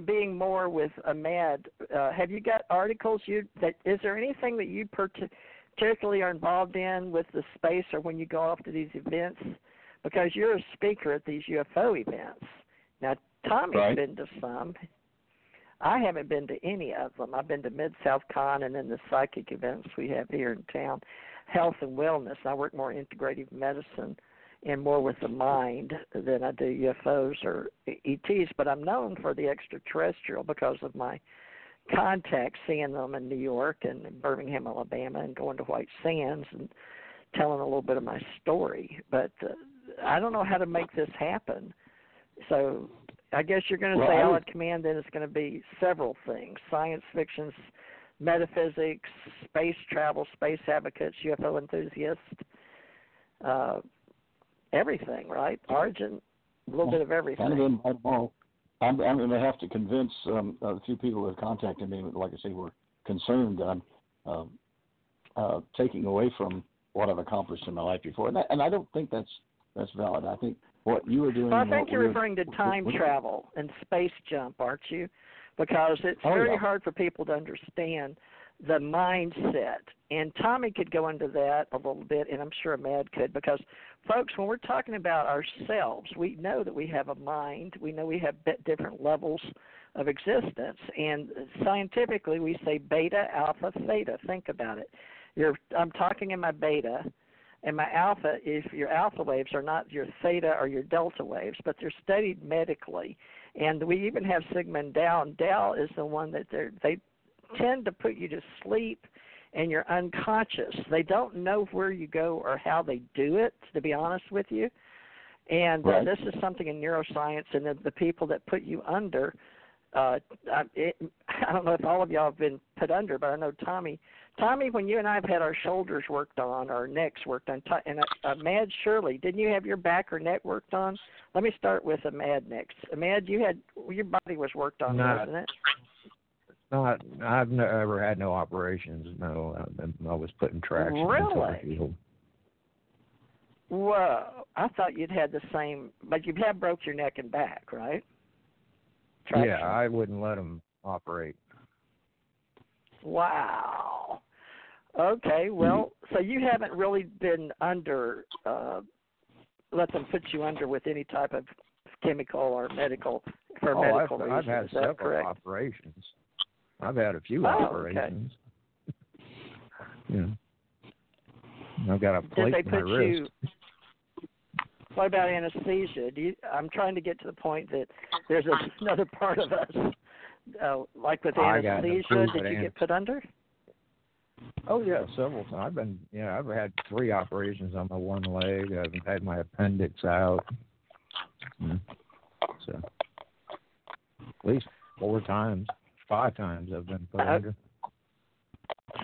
being more with Amad, uh, have you got articles? You that is there anything that you particularly are involved in with the space, or when you go off to these events? Because you're a speaker at these UFO events. Now, Tommy's right. been to some. I haven't been to any of them. I've been to Mid South Con and then the psychic events we have here in town, health and wellness. I work more integrative medicine and more with the mind than I do UFOs or ETs. But I'm known for the extraterrestrial because of my contacts, seeing them in New York and Birmingham, Alabama, and going to White Sands and telling a little bit of my story. But uh, I don't know how to make this happen. So I guess you're going to well, say Allied Command, then it's going to be several things science fiction, metaphysics, space travel, space advocates, UFO enthusiasts, uh, everything, right? Origin, a little bit of everything. Kind of. I'm, I'm going to have to convince um, a few people who have contacted me, like I say, were concerned that I'm uh, uh, taking away from what I've accomplished in my life before, and I, and I don't think that's that's valid. I think what you were doing. Well, I think you're we referring to time travel and space jump, aren't you? Because it's oh, very yeah. hard for people to understand the mindset. And Tommy could go into that a little bit, and I'm sure Mad could, because folks, when we're talking about ourselves, we know that we have a mind. We know we have different levels of existence, and scientifically, we say beta, alpha, theta. Think about it. You're, I'm talking in my beta and my alpha is your alpha waves are not your theta or your delta waves, but they're studied medically. And we even have sigma and tau. And tau is the one that they tend to put you to sleep and you're unconscious. They don't know where you go or how they do it, to be honest with you. And uh, this is something in neuroscience, and the, the people that put you under. Uh, I, it, I don't know if all of y'all have been put under, but I know Tommy Tommy, when you and I have had our shoulders worked on, our necks worked on, and uh, uh, Mad Shirley, didn't you have your back or neck worked on? Let me start with a Mad next. Mad, you had your body was worked on, Not, wasn't it? Not, I've never had no operations. No, I, I was putting traction really? into the field. Whoa! I thought you'd had the same, but you have broke your neck and back, right? Traction. Yeah, I wouldn't let them operate. Wow. Okay, well, so you haven't really been under uh let them put you under with any type of chemical or medical for oh, medical I've, reasons. I've had Is that several correct? operations. I've had a few Oh, operations. yeah. I've got a plate in my put wrist. you? What about anesthesia? Do you, I'm trying to get to the point that there's a, another part of us, uh, like with I anesthesia. Did you get put under? Oh yeah, several times. I've been, you know, I've had three operations on my one leg. I've had my appendix out. Mm. So at least four times, five times I've been put Uh, under.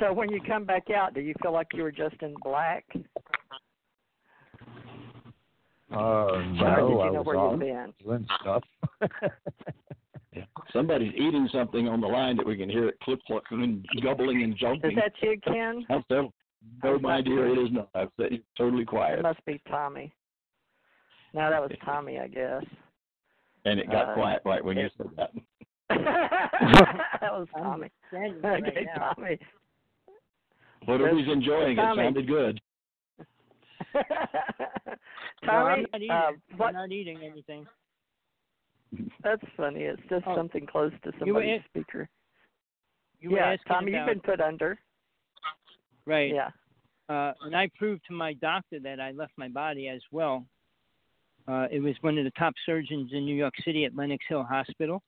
So when you come back out, do you feel like you were just in black? Uh, no, you I know was where you'd been? doing stuff. Yeah. Somebody's eating something on the line that we can hear it clip clopping and gubbling and jumping. Is that you, Ken? I'll tell. No, my dear, it is not. I've said it's totally It quiet, must be Tommy. No, that was Tommy, I guess. and it got uh, quiet right when you said that. that was I'm Tommy. standing right Okay, now. Tommy. Whatever he's enjoying, it Tommy. sounded good. No, I'm Tommy, not eating. uh, I'm what? not eating anything. That's funny. It's just Oh. something close to You were somebody's in- speaker. You were yeah, Tommy, about, you've been put under. right. Yeah. Uh, and I proved to my doctor that I left my body as well. Uh, it was one of the top surgeons in New York City at Lenox Hill Hospital,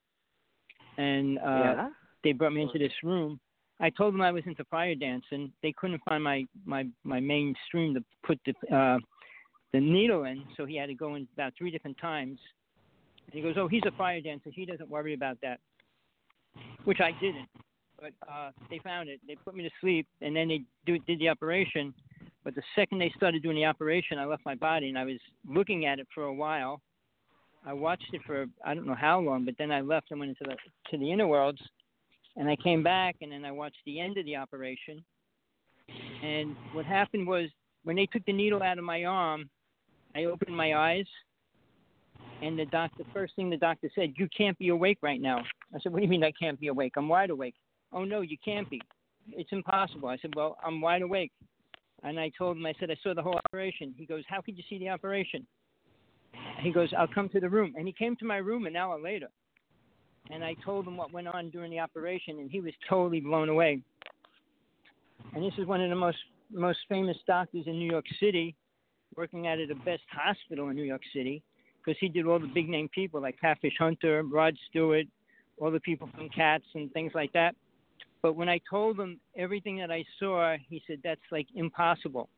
and uh, yeah. they brought me into this room. I told them I was into fire dancing. They couldn't find my my my main stream to put the uh, the needle in, so he had to go in about three different times. And he goes, "Oh, he's a fire dancer. He doesn't worry about that," which I didn't. But uh, they found it. They put me to sleep, and then they do, did the operation. But the second they started doing the operation, I left my body, and I was looking at it for a while. I watched it for I don't know how long, but then I left and went into the to the inner worlds, and I came back, and then I watched the end of the operation. And what happened was when they took the needle out of my arm, I opened my eyes, and the doctor first thing the doctor said, "You can't be awake right now." I said, "What do you mean I can't be awake? I'm wide awake." "Oh no, you can't be. It's impossible." I said, "Well, I'm wide awake." And I told him, I said, I saw the whole operation. He goes, How could you see the operation? He goes, I'll come to the room. And he came to my room an hour later. And I told him what went on during the operation, and he was totally blown away. And this is one of the most most famous doctors in New York City, working out of the best hospital in New York City, because he did all the big name people like Catfish Hunter, Rod Stewart, all the people from Cats and things like that. But when I told him everything that I saw, he said that's like impossible.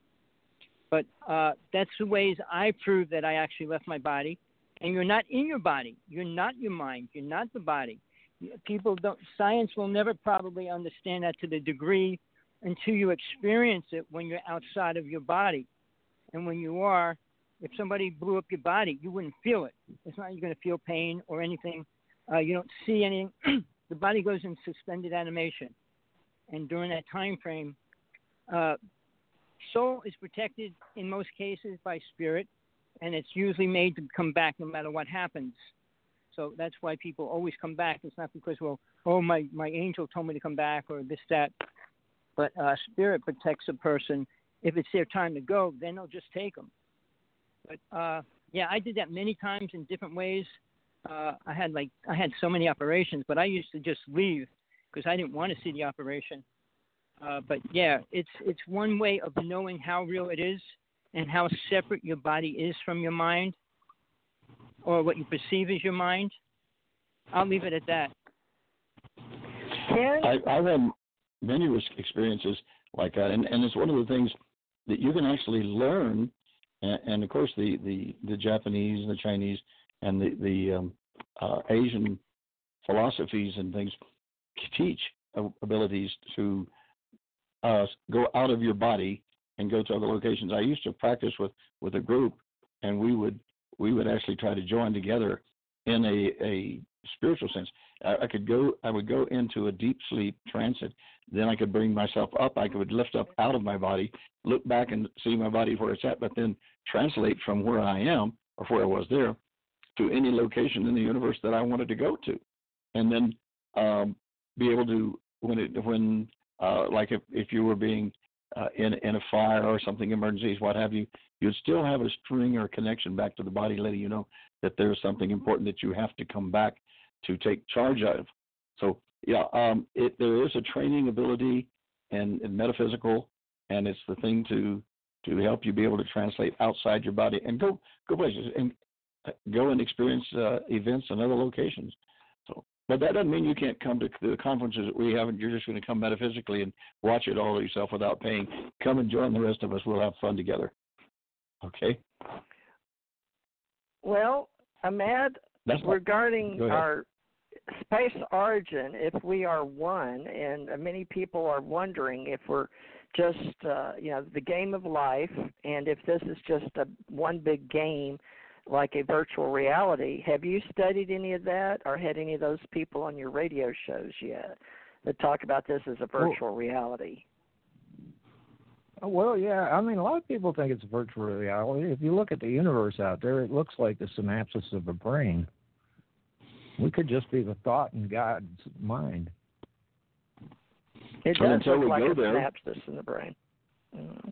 But uh, that's the ways I prove that I actually left my body. And you're not in your body. You're not your mind. You're not the body. People don't. Science will never probably understand that to the degree until you experience it when you're outside of your body. And when you are, if somebody blew up your body, you wouldn't feel it. It's not you're going to feel pain or anything. Uh, you don't see anything. the body goes in suspended animation, and during that time frame, uh, soul is protected in most cases by spirit, and it's usually made to come back no matter what happens. So that's why people always come back. It's not because well, oh my my angel told me to come back or this that, but uh, spirit protects a person. If it's their time to go, then they'll just take them. But uh, yeah, I did that many times in different ways uh, I had like I had so many operations, but I used to just leave because I didn't want to see the operation. Uh, but yeah, it's it's one way of knowing how real it is and how separate your body is from your mind, or what you perceive as your mind. I'll leave it at that. Ken, I, I've had many ris- experiences like that, and, and it's one of the things that you can actually learn. And, and of course, the, the, the Japanese and the Chinese and the the um, uh, Asian philosophies and things teach abilities to uh, go out of your body and go to other locations. I used to practice with with a group, and we would we would actually try to join together in a a spiritual sense. I, I could go I would go into a deep sleep transit. Then I could bring myself up. I could lift up out of my body, look back and see my body where it's at, but then translate from where I am or where I was there to any location in the universe that I wanted to go to, and then um, be able to when it when uh, like if if you were being uh, in in a fire or something emergencies what have you, you'd still have a string or connection back to the body, letting you know that there's something important that you have to come back to take charge of. So yeah, um, it there is a training ability and, and metaphysical, and it's the thing to to help you be able to translate outside your body and go go places and uh, go and experience uh, events in other locations. So, but that doesn't mean you can't come to the conferences that we have and you're just going to come metaphysically and watch it all yourself without paying. Come and join the rest of us. We'll have fun together. Okay. Well, Amad, That's regarding our space origin, if we are one, and many people are wondering if we're just uh, you know the game of life, and if this is just a one big game like a virtual reality. Have you studied any of that, or had any of those people on your radio shows yet that talk about this as a virtual well, reality? Well, yeah. I mean, a lot of people think it's virtual reality. If you look at the universe out there, it looks like the synapses of a brain. We could just be the thought in God's mind. It does look like a there, synapses in the brain. Mm.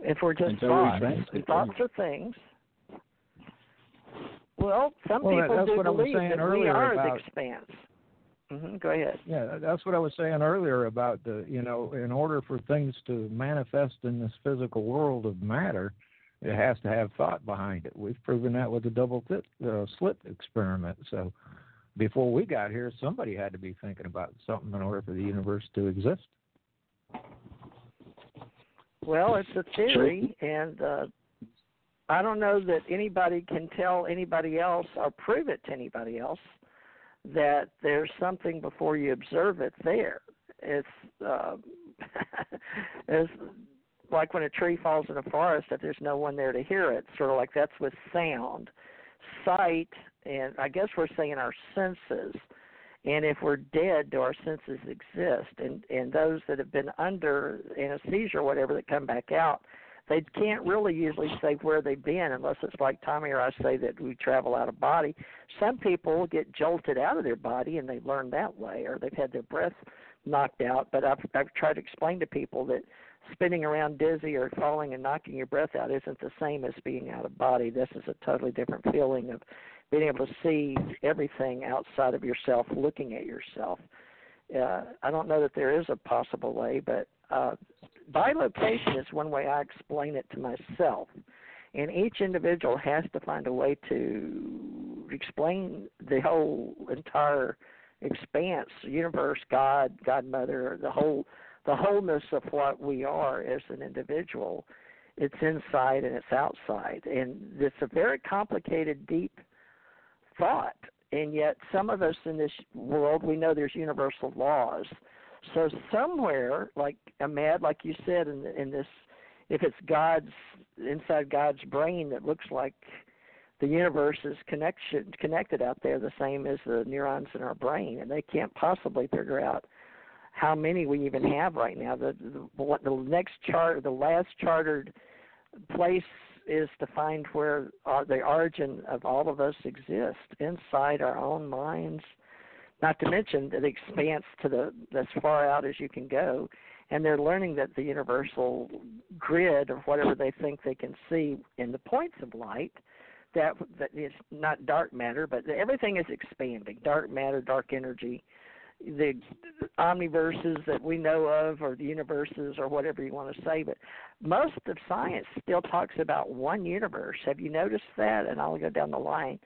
If we're just thoughts, we thoughts are things. Well, some well, people do believe that we are about, the expanse. Mm-hmm. Go ahead. Yeah, that's what I was saying earlier about the, you know, in order for things to manifest in this physical world of matter, it has to have thought behind it. We've proven that with the double th- uh, slit experiment. So before we got here, somebody had to be thinking about something in order for the universe to exist. Well, it's a theory, and uh, I don't know that anybody can tell anybody else or prove it to anybody else that there's something before you observe it there. It's uh, it's like when a tree falls in a forest if there's no one there to hear it. Sort of like that's with sound, sight, and I guess we're saying our senses. And if we're dead, do our senses exist? And and those that have been under anesthesia or whatever that come back out, they can't really usually say where they've been unless it's like Tommy or I say that we travel out of body. Some people get jolted out of their body and they learn that way, or they've had their breath knocked out. But I've I've tried to explain to people that spinning around dizzy or falling and knocking your breath out isn't the same as being out of body. This is a totally different feeling of being able to see everything outside of yourself, looking at yourself. Uh, I don't know that there is a possible way, but uh, bilocation is one way I explain it to myself. And each individual has to find a way to explain the whole entire expanse, universe, God, Godmother, the whole the wholeness of what we are as an individual. It's inside and it's outside, and it's a very complicated, deep thought. And yet, some of us in this world, we know there's universal laws so somewhere, like Amad, like you said, in in this, if it's God's inside God's brain, that looks like the universe is connection connected out there, the same as the neurons in our brain, and they can't possibly figure out how many we even have right now. The the, the next chart, the last chartered place is to find where our, the origin of all of us exists inside our own minds not to mention the expanse to the as far out as you can go and they're learning that the universal grid of whatever they think they can see in the points of light that that is not dark matter but everything is expanding. Dark matter dark energy the omniverses that we know of or the universes or whatever you want to say but most of science still talks about one universe. Have you noticed that? And i'll go down the line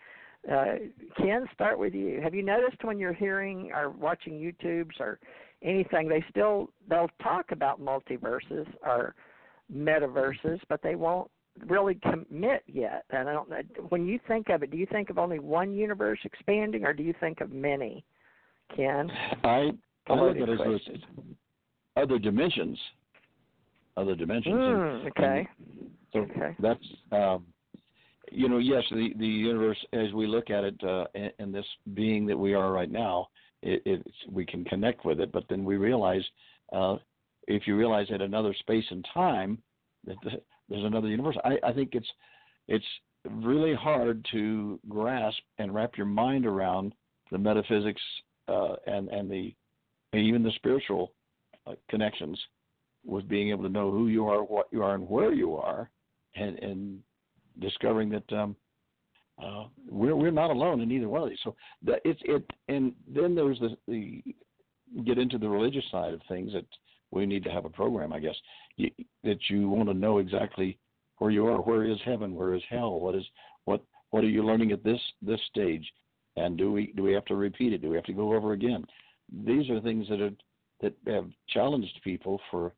uh, Ken, start with you. Have you noticed when you're hearing or watching YouTubes or anything, they still they'll talk about multiverses or metaverses, but they won't really commit yet. And I don't know. When you think of it, do you think of only one universe expanding, or do you think of many? Ken, I I look at it as other dimensions. Other dimensions. Mm, okay. And so okay. that's um, you know, yes, the the universe as we look at it, uh, and, and this being that we are right now, it, it's we can connect with it. But then we realize, uh, if you realize that another space and time, that there's another universe. I, I think it's it's really hard to grasp and wrap your mind around the metaphysics uh, and and the and even the spiritual uh, connections with being able to know who you are, what you are, and where you are, and and discovering that um, uh, we're we're not alone in either one of these. So that it's it, and then there's the, the get into the religious side of things that we need to have a program, I guess, you, that you want to know exactly where you are. Where is heaven? Where is hell? What is what what are you learning at this this stage? And do we do we have to repeat it? Do we have to go over again? These are things that are that have challenged people for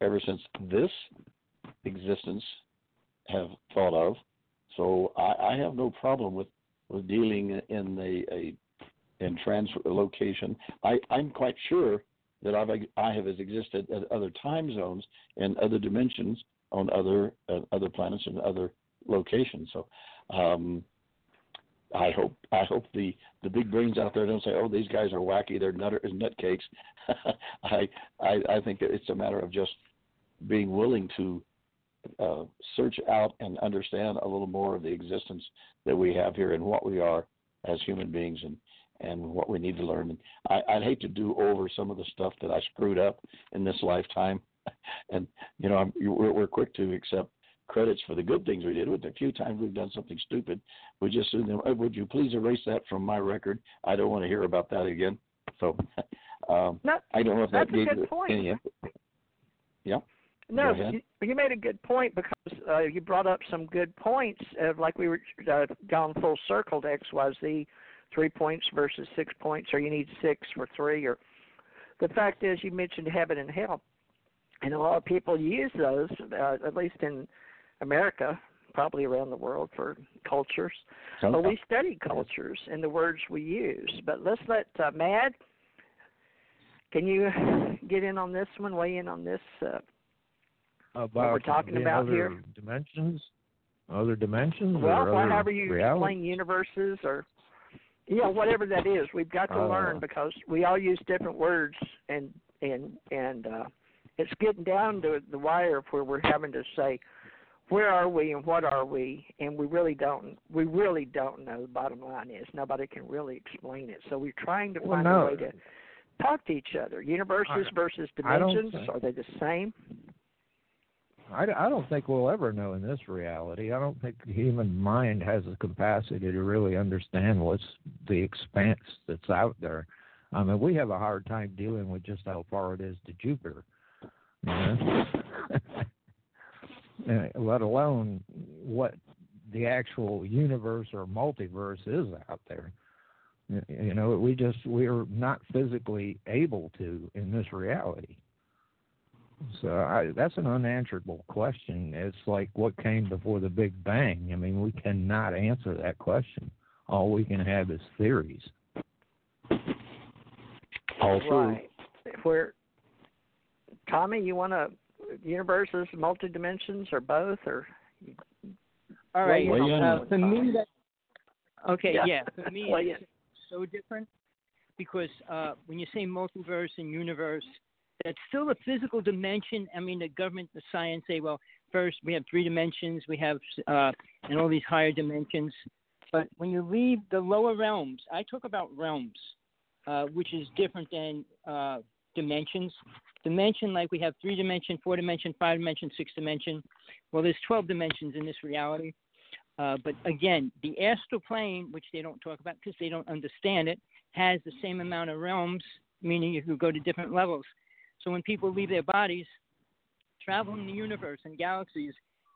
ever since this existence have thought of. So I, I have no problem with with dealing in the a in translocation. I I'm quite sure that I've I have existed at other time zones and other dimensions on other uh, other planets and other locations. So um, I hope I hope the the big brains out there don't say, "Oh, these guys are wacky. They're nutter nutcakes." I, I I think it's a matter of just being willing to uh, search out and understand a little more of the existence that we have here and what we are as human beings and and what we need to learn. And I, I'd hate to do over some of the stuff that I screwed up in this lifetime. and you know, I'm, we're, we're quick to accept credits for the good things we did. With the few times we've done something stupid, we just assume them. Oh, would you please erase that from my record? I don't want to hear about that again. So um, I don't know if that gave any. Yeah. No, you, you made a good point because uh, you brought up some good points. Of, like we were uh, gone full circle to X Y Z, three points versus six points, or you need six for three. Or the fact is, you mentioned heaven and hell, and a lot of people use those, uh, at least in America, probably around the world for cultures. But we study cultures and the words we use. But let's let uh, Mad. Can you get in on this one? Weigh in on this. Uh, about what we're talking about other here. Dimensions. Other dimensions. Well, or however you realities? explain universes or yeah, whatever that is, we've got to uh, learn because we all use different words and and and uh it's getting down to the wire where we're having to say where are we and what are we and we really don't we really don't know the bottom line is nobody can really explain it so we're trying to well, find no. a way to talk to each other universes I, versus dimensions are they the same I, I don't think we'll ever know in this reality. I don't think the human mind has the capacity to really understand what's the expanse that's out there. I mean, we have a hard time dealing with just how far it is to Jupiter. You know? let alone what the actual universe or multiverse is out there. You know, we just we're not physically able to in this reality. So I, that's an unanswerable question. It's like what came before the Big Bang. I mean, we cannot answer that question. All we can have is theories. All true. Right. Where Tommy, you want to universes, multi dimensions, or both, or? All right. Well, yeah. Uh, for me, that okay, Yeah. yeah. For me, Well, it's so different because uh, when you say multiverse and universe, that's still a physical dimension. I mean, the government, the science say, well, first we have three dimensions, we have uh, and all these higher dimensions. But when you leave the lower realms, I talk about realms, uh, which is different than uh, dimensions. Dimension, like we have three dimension, four dimension, five dimension, six dimension. Well, there's 12 dimensions in this reality. Uh, but again, the astral plane, which they don't talk about because they don't understand it, has the same amount of realms, meaning you could go to different levels. So when people leave their bodies, traveling the universe and galaxies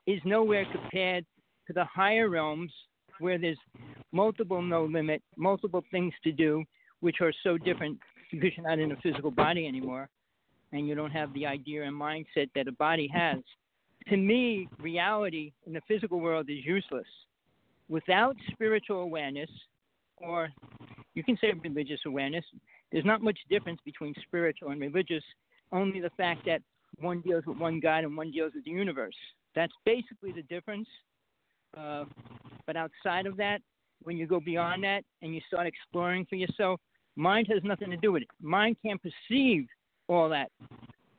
is nowhere compared to the higher realms where there's multiple no limit, multiple things to do, which are so different because you're not in a physical body anymore and you don't have the idea and mindset that a body has. To me, reality in the physical world is useless. Without spiritual awareness, or you can say religious awareness, there's not much difference between spiritual and religious, only the fact that one deals with one God and one deals with the universe. That's basically the difference. Uh, but outside of that, when you go beyond that and you start exploring for yourself, mind has nothing to do with it. Mind can't perceive all that.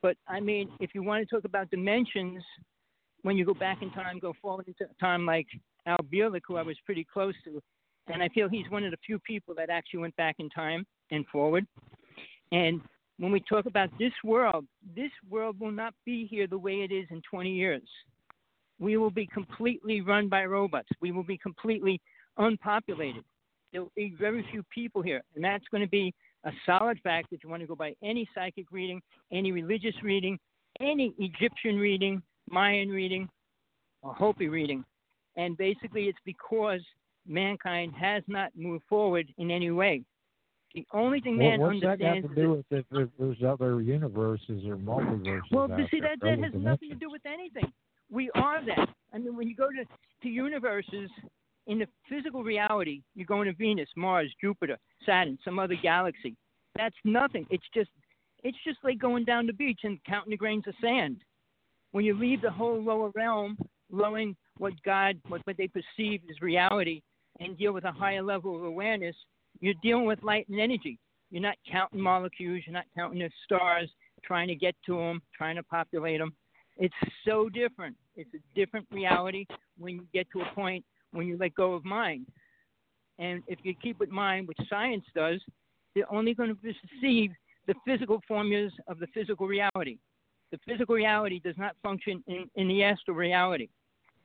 But I mean, if you want to talk about dimensions, when you go back in time, go forward into time, like Al Bielek, who I was pretty close to, and I feel he's one of the few people that actually went back in time and forward. And when we talk about this world, this world will not be here the way it is in 20 years. We will be completely run by robots. We will be completely unpopulated. There will be very few people here, and that's going to be a solid fact if you want to go by any psychic reading, any religious reading, any Egyptian reading, Mayan reading, or Hopi reading. And basically, it's because mankind has not moved forward in any way. The only thing man well, what's understands that got to do with if there's other universes or multiverses? Well, you see, that, that has nothing to do with anything. We are that. I mean, when you go to, to universes in the physical reality, you're going to Venus, Mars, Jupiter, Saturn, some other galaxy. That's nothing. It's just it's just like going down the beach and counting the grains of sand. When you leave the whole lower realm, knowing what God, what, what they perceive as reality, and deal with a higher level of awareness, you're dealing with light and energy. You're not counting molecules. You're not counting the stars, trying to get to them, trying to populate them. It's so different. It's a different reality when you get to a point when you let go of mind. And if you keep with mind, which science does, they're only going to perceive the physical formulas of the physical reality. The physical reality does not function in, in the astral reality.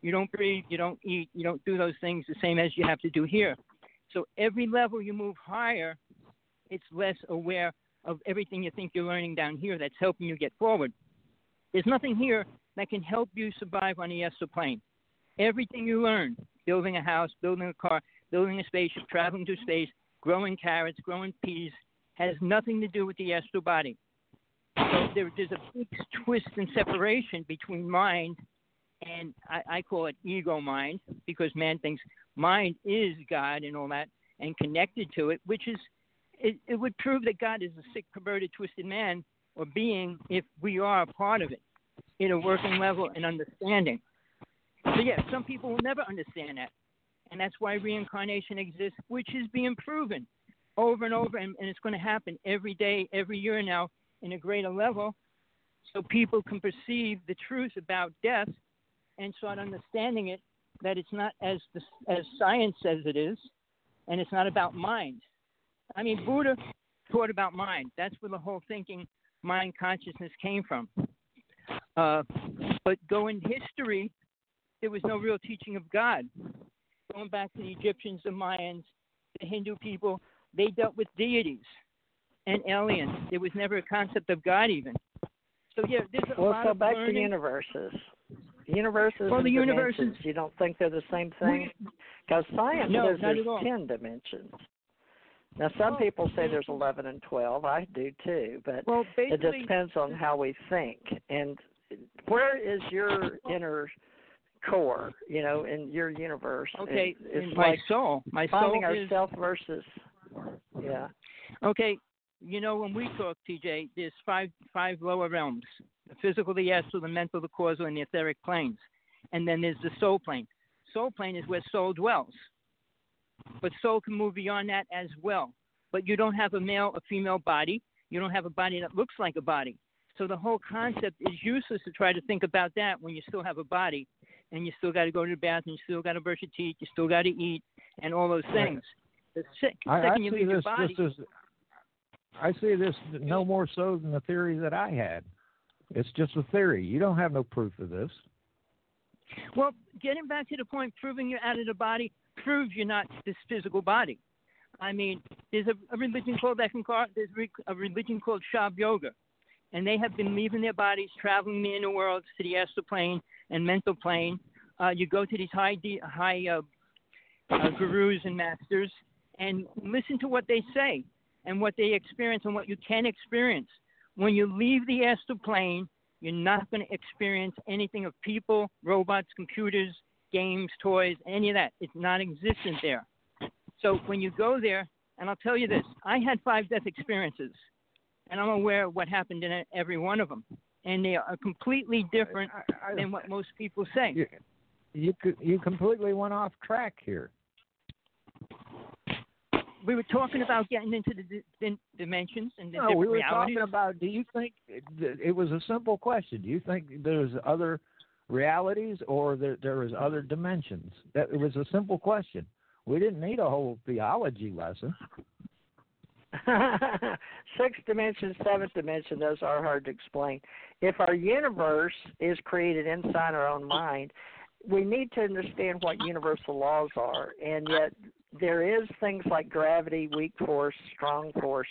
You don't breathe, you don't eat, you don't do those things the same as you have to do here. So every level you move higher, it's less aware of everything you think you're learning down here that's helping you get forward. There's nothing here that can help you survive on the astral plane. Everything you learn, building a house, building a car, building a spaceship, traveling to space, growing carrots, growing peas, has nothing to do with the astral body. So there, there's a big twist and separation between mind and I, I call it ego mind because man thinks mind is God and all that and connected to it, which is it, it would prove that God is a sick, perverted, twisted man or being if we are a part of it in a working level and understanding. So yeah, some people will never understand that. And that's why reincarnation exists, which is being proven over and over and, and it's going to happen every day, every year now in a greater level so people can perceive the truth about death and start understanding it that it's not as as science says it is, and it's not about mind. I mean, Buddha taught about mind. That's where the whole thinking, mind consciousness came from. Uh, but going history, there was no real teaching of God. Going back to the Egyptians, the Mayans, the Hindu people, they dealt with deities and aliens. There was never a concept of God even. So yeah, there's a well, lot so of back learning. to universes. Universes well, the universes, dimensions. You don't think they're the same thing? Because science no, says there's ten dimensions. Now, some people say there's eleven and twelve. I do too, but well, it just depends on how we think. And where is your inner core? You know, in your universe. Okay, it's my like soul. My finding soul is ourself versus. Yeah. Okay, you know when we talk, TJ, there's five five lower realms: the physical, the astral, the mental, the causal, and the etheric planes. And then there's the soul plane. Soul plane is where soul dwells. But soul can move beyond that as well. But you don't have a male, a female body. You don't have a body that looks like a body. So the whole concept is useless to try to think about that when you still have a body, and you still got to go to the bathroom, you still got to brush your teeth, you still got to eat, and all those things. The sec- I, I second you leave your body, just as I see this no more so than the theory that I had. It's just a theory. You don't have no proof of this. Well, getting back to the point, proving you're out of the body proves you're not this physical body. I mean, there's a, a religion called Eckankar, there's a religion called Shav Yoga, and they have been leaving their bodies, traveling the inner worlds to the astral plane and mental plane. Uh, you go to these high, de- high uh, uh, gurus and masters and listen to what they say and what they experience and what you can experience. When you leave the astral plane, you're not going to experience anything of people, robots, computers, games, toys, any of that. It's non existent there. So when you go there, and I'll tell you this I had five death experiences, and I'm aware of what happened in every one of them. And they are completely different I, I, than what most people say. you, you you completely went off track here. We were talking about getting into the di- dimensions and the No, different we were realities. talking about. Do you think it, it was a simple question? Do you think there's other realities or there there is other dimensions? That it was a simple question. We didn't need a whole theology lesson. Sixth dimension, seventh dimension, those are hard to explain. If our universe is created inside our own mind, we need to understand what universal laws are, and yet there is things like gravity, weak force, strong force.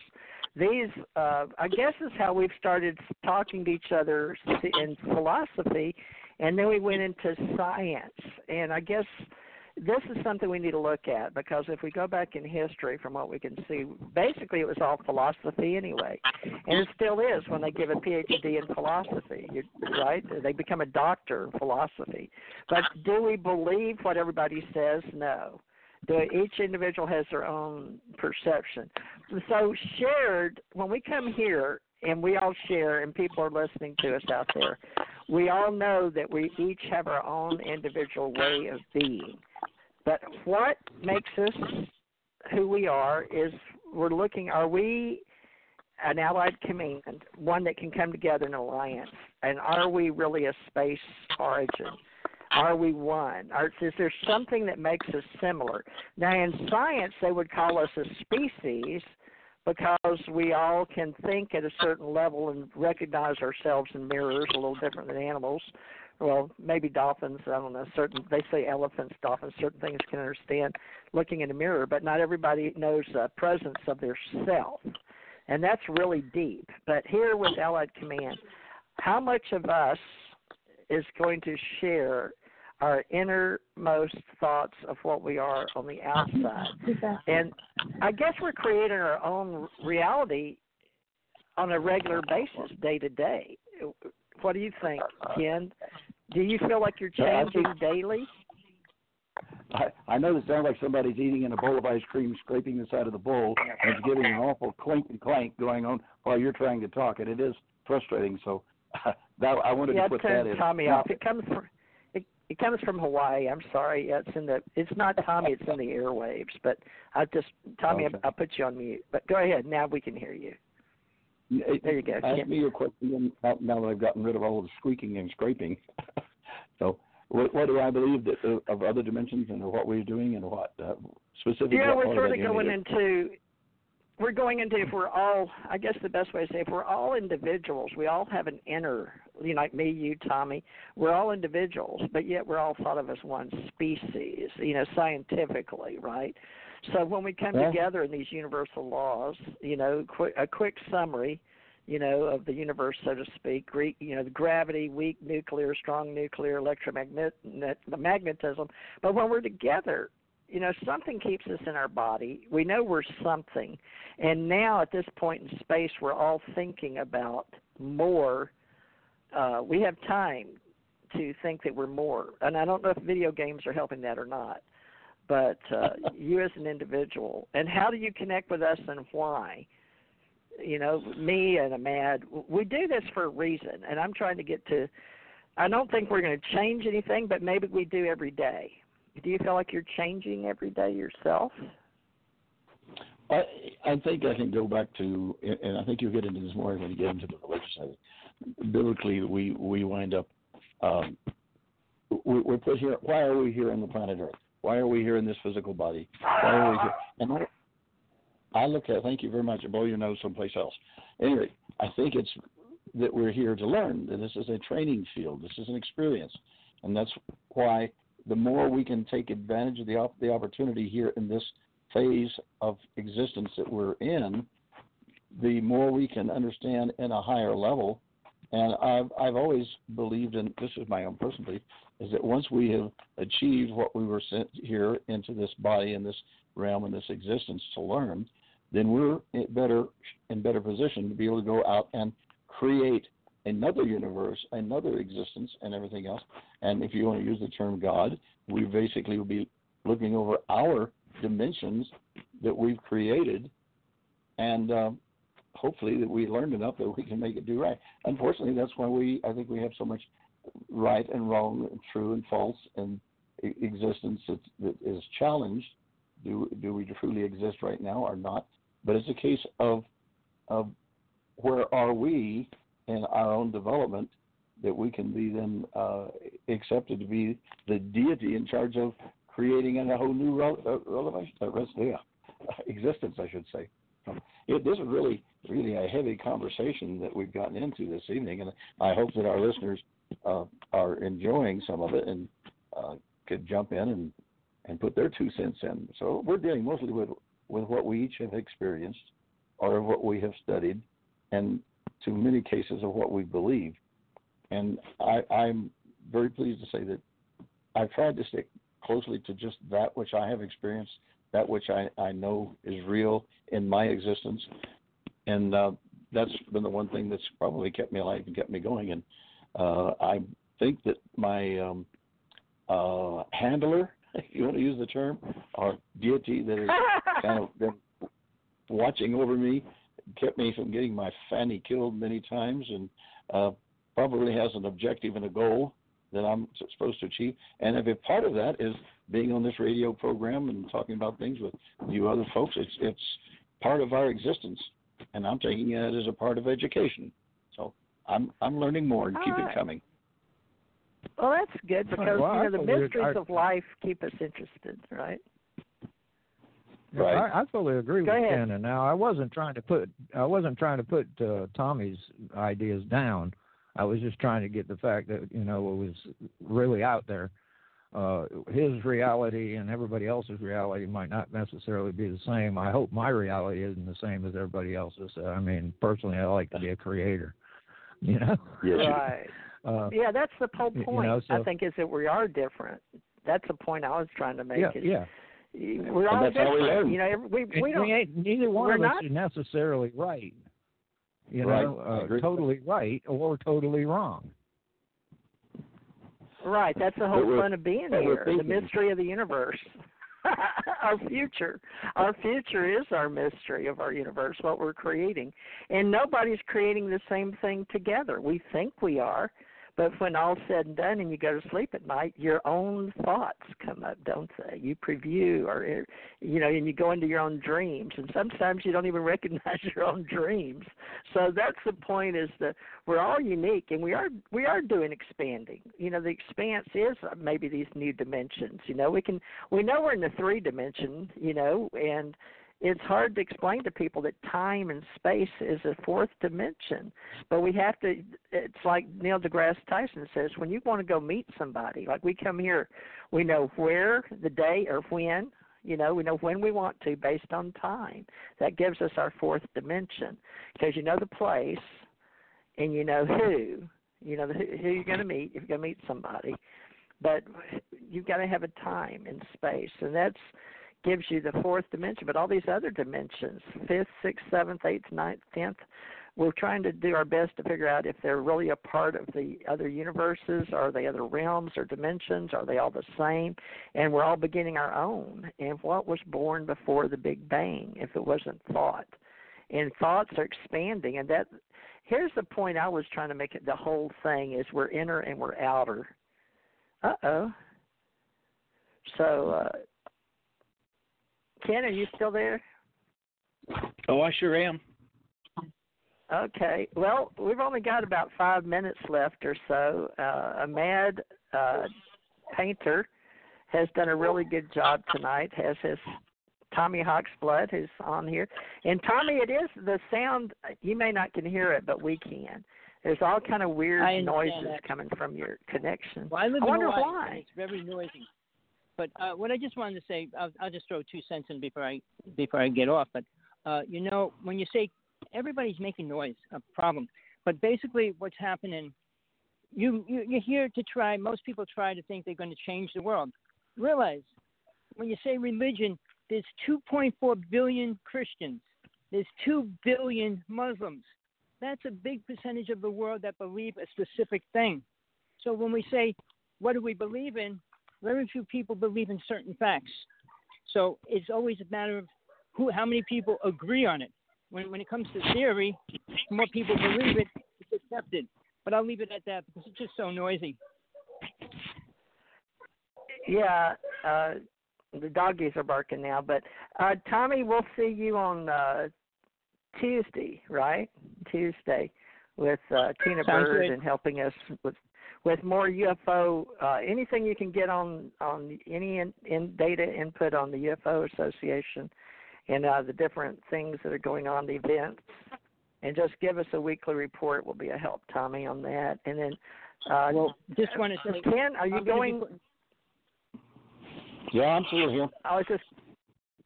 These, uh, I guess, is how we've started talking to each other in philosophy, and then we went into science. And I guess this is something we need to look at because if we go back in history, from what we can see, basically it was all philosophy anyway, and it still is when they give a PhD in philosophy, right? They become a doctor in philosophy. But do we believe what everybody says? No. Do, each individual has their own perception. So shared, when we come here and we all share, and people are listening to us out there, we all know that we each have our own individual way of being. But what makes us who we are is we're looking, are we an allied command, one that can come together in alliance? And are we really a space origin? Are we one? Are, is there something that makes us similar? Now, in science, they would call us a species because we all can think at a certain level and recognize ourselves in mirrors a little different than animals well, maybe dolphins. I don't know. Certain they say elephants, dolphins. Certain things can understand looking in a mirror, but not everybody knows the presence of their self, and that's really deep. But here with Allied Command, how much of us is going to share our innermost thoughts of what we are on the ah, outside? And I guess we're creating our own reality on a regular basis, day to day. What do you think, Ken? Do you feel like you're changing daily? I, I know it sounds like somebody's eating in a bowl of ice cream, scraping the side of the bowl, and it's giving an awful clink and clank going on while you're trying to talk, and it is frustrating. So that I wanted yeah, to put that in. Tommy off. It comes from it, comes from Hawaii. I'm sorry. It's in the. It's not Tommy. It's in the airwaves. But I just Tommy. Okay. I, I put you on mute. But go ahead. Now we can hear you. There you go. Ask me your question now that I've gotten rid of all the squeaking and scraping. so, what, what, do I believe that uh, of other dimensions and what we're doing and what uh, specifically? Yeah, we're sort of going into. We're going into if we're all. I guess the best way to say if we're all individuals, we all have an inner. You know, like me, you, Tommy. We're all individuals, but yet we're all thought of as one species. You know, scientifically, right? So when we come yeah. together in these universal laws, you know, qu- a quick summary, you know, of the universe, so to speak. Greek, you know, the gravity, weak nuclear, strong nuclear, electromagnetism. The magnetism but when we're together, you know, something keeps us in our body. We know we're something. And now at this point in space, we're all thinking about more. Uh, we have time to think that we're more. And I don't know if video games are helping that or not but uh, you as an individual, and how do you connect with us and why? You know, me and Amad, we do this for a reason, and I'm trying to get to. I don't think we're going to change anything, but maybe we do every day. Do you feel like you're changing every day yourself? I I think I can go back to, and I think you'll get into this more when you get into the religious side. Biblically, we we wind up. Um, we're put here. Why are we here on the planet Earth? Why are we here in this physical body? Why are we here? And I, I look at, thank you very much, blow your nose someplace else. Anyway, I think it's that we're here to learn, that this is a training field, this is an experience. And that's why the more we can take advantage of the, the opportunity here in this phase of existence that we're in, the more we can understand in a higher level. And I've I've always believed in this is my own personal belief is that once we have achieved what we were sent here into this body and this realm and this existence to learn, then we're in better in better position to be able to go out and create another universe, another existence, and everything else. And if you want to use the term God, we basically will be looking over our dimensions that we've created, and uh, hopefully that we learned enough that we can make it do right. Unfortunately, that's why we I think we have so much right and wrong, and true and false, and existence that, that is challenged. Do do we truly exist right now or not? But it's a case of of where are we in our own development that we can be then uh, accepted to be the deity in charge of creating a whole new uh, yeah, existence, I should say. Um, it, this is really, really a heavy conversation that we've gotten into this evening, and I hope that our listeners uh, are enjoying some of it and uh, could jump in and and put their two cents in. So we're dealing mostly with with what we each have experienced or what we have studied, and to many cases of what we believe. And I, I'm very pleased to say that I've tried to stick closely to just that which I have experienced, that which I, I know is real in my existence. And uh, that's been the one thing that's probably kept me alive and kept me going. And uh, I think that my um, uh, handler, if you want to use the term, or deity that has kind of been watching over me, kept me from getting my fanny killed many times, and uh, probably has an objective and a goal that I'm supposed to achieve. And if a part of that is being on this radio program and talking about things with you other folks, it's it's part of our existence, and I'm taking it as a part of education. So I'm I'm learning more and All keep right. it coming. Well, that's good because Well, you know the believe- mysteries I- of life keep us interested, right? Yeah, Right. I, I fully agree Go with ahead. Ken. And now I wasn't trying to put I wasn't trying to put uh, Tommy's ideas down. I was just trying to get the fact that you know it was really out there. Uh, his reality and everybody else's reality might not necessarily be the same. I hope my reality isn't the same as everybody else's. I mean, personally, I like to be a creator. You know. Yes, right. Uh, Yeah, that's the whole you point. know, I think is that we are different. That's the point I was trying to make. yeah, is yeah. We're all that's how we different. learn. You know, every- we And we don't. ain't neither one we're of not- us is necessarily right. You Right, know, uh, totally right or totally wrong. Right, that's the whole But fun of being but we're here. The mystery of the universe. our future. Our future is our mystery of our universe, what we're creating. And nobody's creating the same thing together. We think we are, but when all's said and done and you go to sleep at night, your own thoughts come up, don't they? You preview or you know, and you go into your own dreams and sometimes you don't even recognize your own dreams. So that's the point is that we're all unique and we are we are doing expanding. You know, the expanse is maybe these new dimensions. You know, we can we know we're in the three dimension, you know, and it's hard to explain to people that time and space is a fourth dimension. But we have to it's like Neil deGrasse Tyson says, when you want to go meet somebody, like we come here, we know where, the day or when, you know, we know when we want to based on time. That gives us our fourth dimension because you know the place and you know who, you know who, who you're going to meet if you're going to meet somebody. But you've got to have a time and space, and that's gives you the fourth dimension. But all these other dimensions, fifth, sixth, seventh, eighth, ninth, tenth, we're trying to do our best to figure out if they're really a part of the other universes, are they other realms or dimensions, are they all the same? And we're all beginning our own. And what was born before the Big Bang if it wasn't thought? And thoughts are expanding, and that here's the point I was trying to make it the whole thing is we're inner and we're outer. Uh oh. So uh Ken, are you still there? Oh, I sure am. Okay. Well, we've only got about five minutes left or so. Uh, Amad uh, painter has done a really good job tonight. Has his Tommy Hawk's blood who's on here, and Tommy, it is the sound. You may not can hear it, but we can. There's all kind of weird noises that. coming from your connection. Well, I live I wonder Hawaii, why. it's very noisy. But uh, what I just wanted to say, I'll, I'll just throw two cents in before I before I get off. But uh, you know, when you say everybody's making noise, a problem. But basically, what's happening, you, you you're here to try. Most people try to think they're going to change the world. Realize when you say religion, there's 2.4 billion Christians. There's 2 billion Muslims. That's a big percentage of the world that believe a specific thing. So when we say, what do we believe in? Very few people believe in certain facts. So it's always a matter of who, how many people agree on it. When, when it comes to theory, the more people believe it, it's accepted. But I'll leave it at that because it's just so noisy. Yeah, uh, the doggies are barking now. But uh, Tommy, we'll see you on uh, Tuesday, right? Tuesday with uh, Tina Sounds Bird good. and helping us with with more UFO. Uh, anything you can get on on any in, in data input on the UFO Association and uh, the different things that are going on, the events, and just give us a weekly report will be a help, Tommy, on that. And then, uh, Well, just want to say, Ken, are you I'm gonna be Yeah, I'm still here. I was just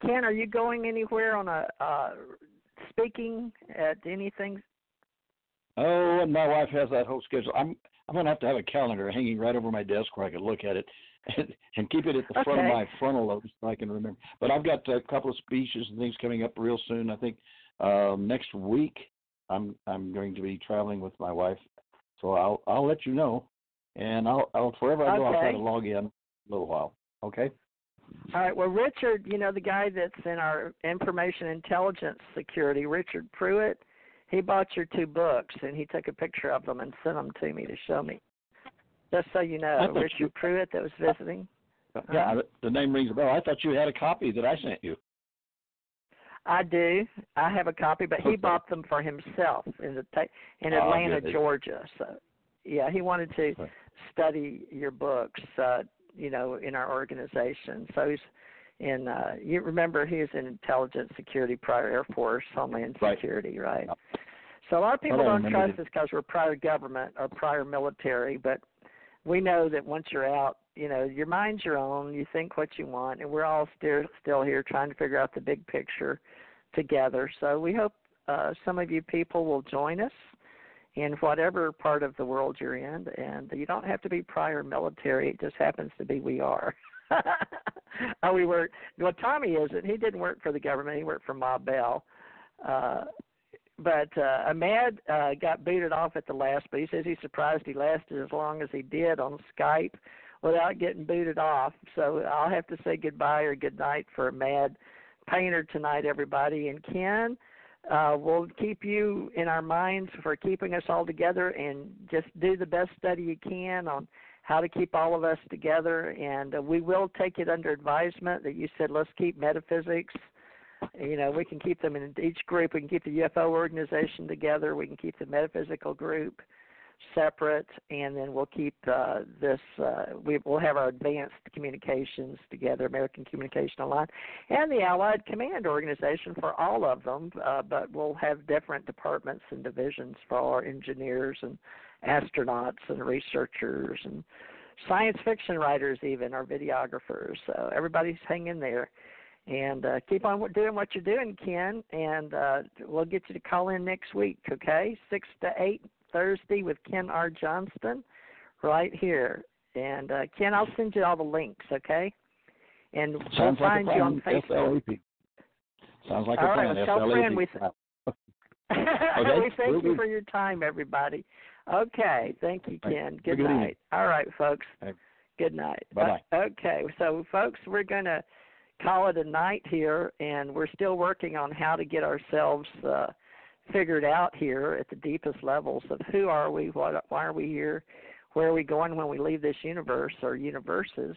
Ken, are you going anywhere on a uh speaking at anything? Oh, and my wife has that whole schedule. I'm I'm gonna have to have a calendar hanging right over my desk where I can look at it and, and keep it at the okay. front of my frontal lobe so I can remember. But I've got a couple of speeches and things coming up real soon. I think uh, next week I'm I'm going to be traveling with my wife, so I'll I'll let you know, and I'll I'll wherever I go okay. I'll try to log in a little while. Okay. All right. Well, Richard, you know the guy that's in our information intelligence security, Richard Pruitt. He bought your two books, and he took a picture of them and sent them to me to show me. Just so you know, Richard you... Pruitt that was visiting. Yeah, uh-huh. the name rings a bell. I thought you had a copy that I sent you. I do. I have a copy, but he bought them for himself in the in oh, Atlanta, Georgia. So, yeah, he wanted to study your books. Uh, you know, in our organization. So he's in. Uh, you remember he was in intelligence security, prior Air Force, Homeland Security, right? right? So a lot of people don't trust us because we're prior government or prior military, but we know that once you're out, you know, your mind's your own. You think what you want, and we're all still still here trying to figure out the big picture together. So we hope uh, some of you people will join us in whatever part of the world you're in, and you don't have to be prior military. It just happens to be we are. oh, we work. Well, Tommy isn't. He didn't work for the government. He worked for Ma Bell. Uh, but uh, Amad uh, got booted off at the last, but he says he's surprised he lasted as long as he did on Skype without getting booted off. So I'll have to say goodbye or good night for Amad Painter tonight, everybody. And Ken, uh, we'll keep you in our minds for keeping us all together and just do the best study you can on how to keep all of us together. And uh, we will take it under advisement that you said let's keep metaphysics you know, we can keep them in each group. We can keep the UFO organization together. We can keep the metaphysical group separate, and then we'll keep uh, this. Uh, we, will have our advanced communications together, American Communication Alliance, and the Allied Command Organization for all of them. Uh, but we'll have different departments and divisions for our engineers and astronauts and researchers and science fiction writers, even our videographers. So everybody's hanging there and uh, keep on doing what you're doing, Ken. And uh, we'll get you to call in next week, okay? Six to eight Thursday with Ken R. Johnston, right here. And uh, Ken, I'll send you all the links, okay? And Sounds we'll like find you on Facebook. Sounds like all a right, plan. Well, tell friend we, okay. we thank we'll you for your time, everybody. Okay, thank you, Ken. Right. Good, night. All right, folks. Right. Good night. Bye bye. okay, so folks, we're gonna call it a night here, and we're still working on how to get ourselves uh, figured out here at the deepest levels of who are we, what, why are we here, where are we going when we leave this universe or universes,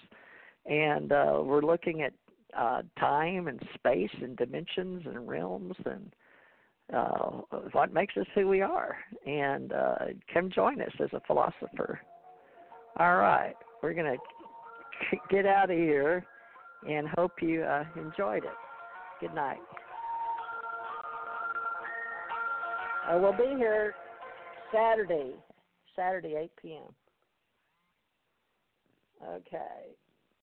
and uh, we're looking at uh, time and space and dimensions and realms and uh, what makes us who we are. And uh, come join us as a philosopher. All right, we're going to get out of here and hope you uh, enjoyed it. Good night. Uh, we'll be here Saturday, Saturday, 8 p.m. Okay.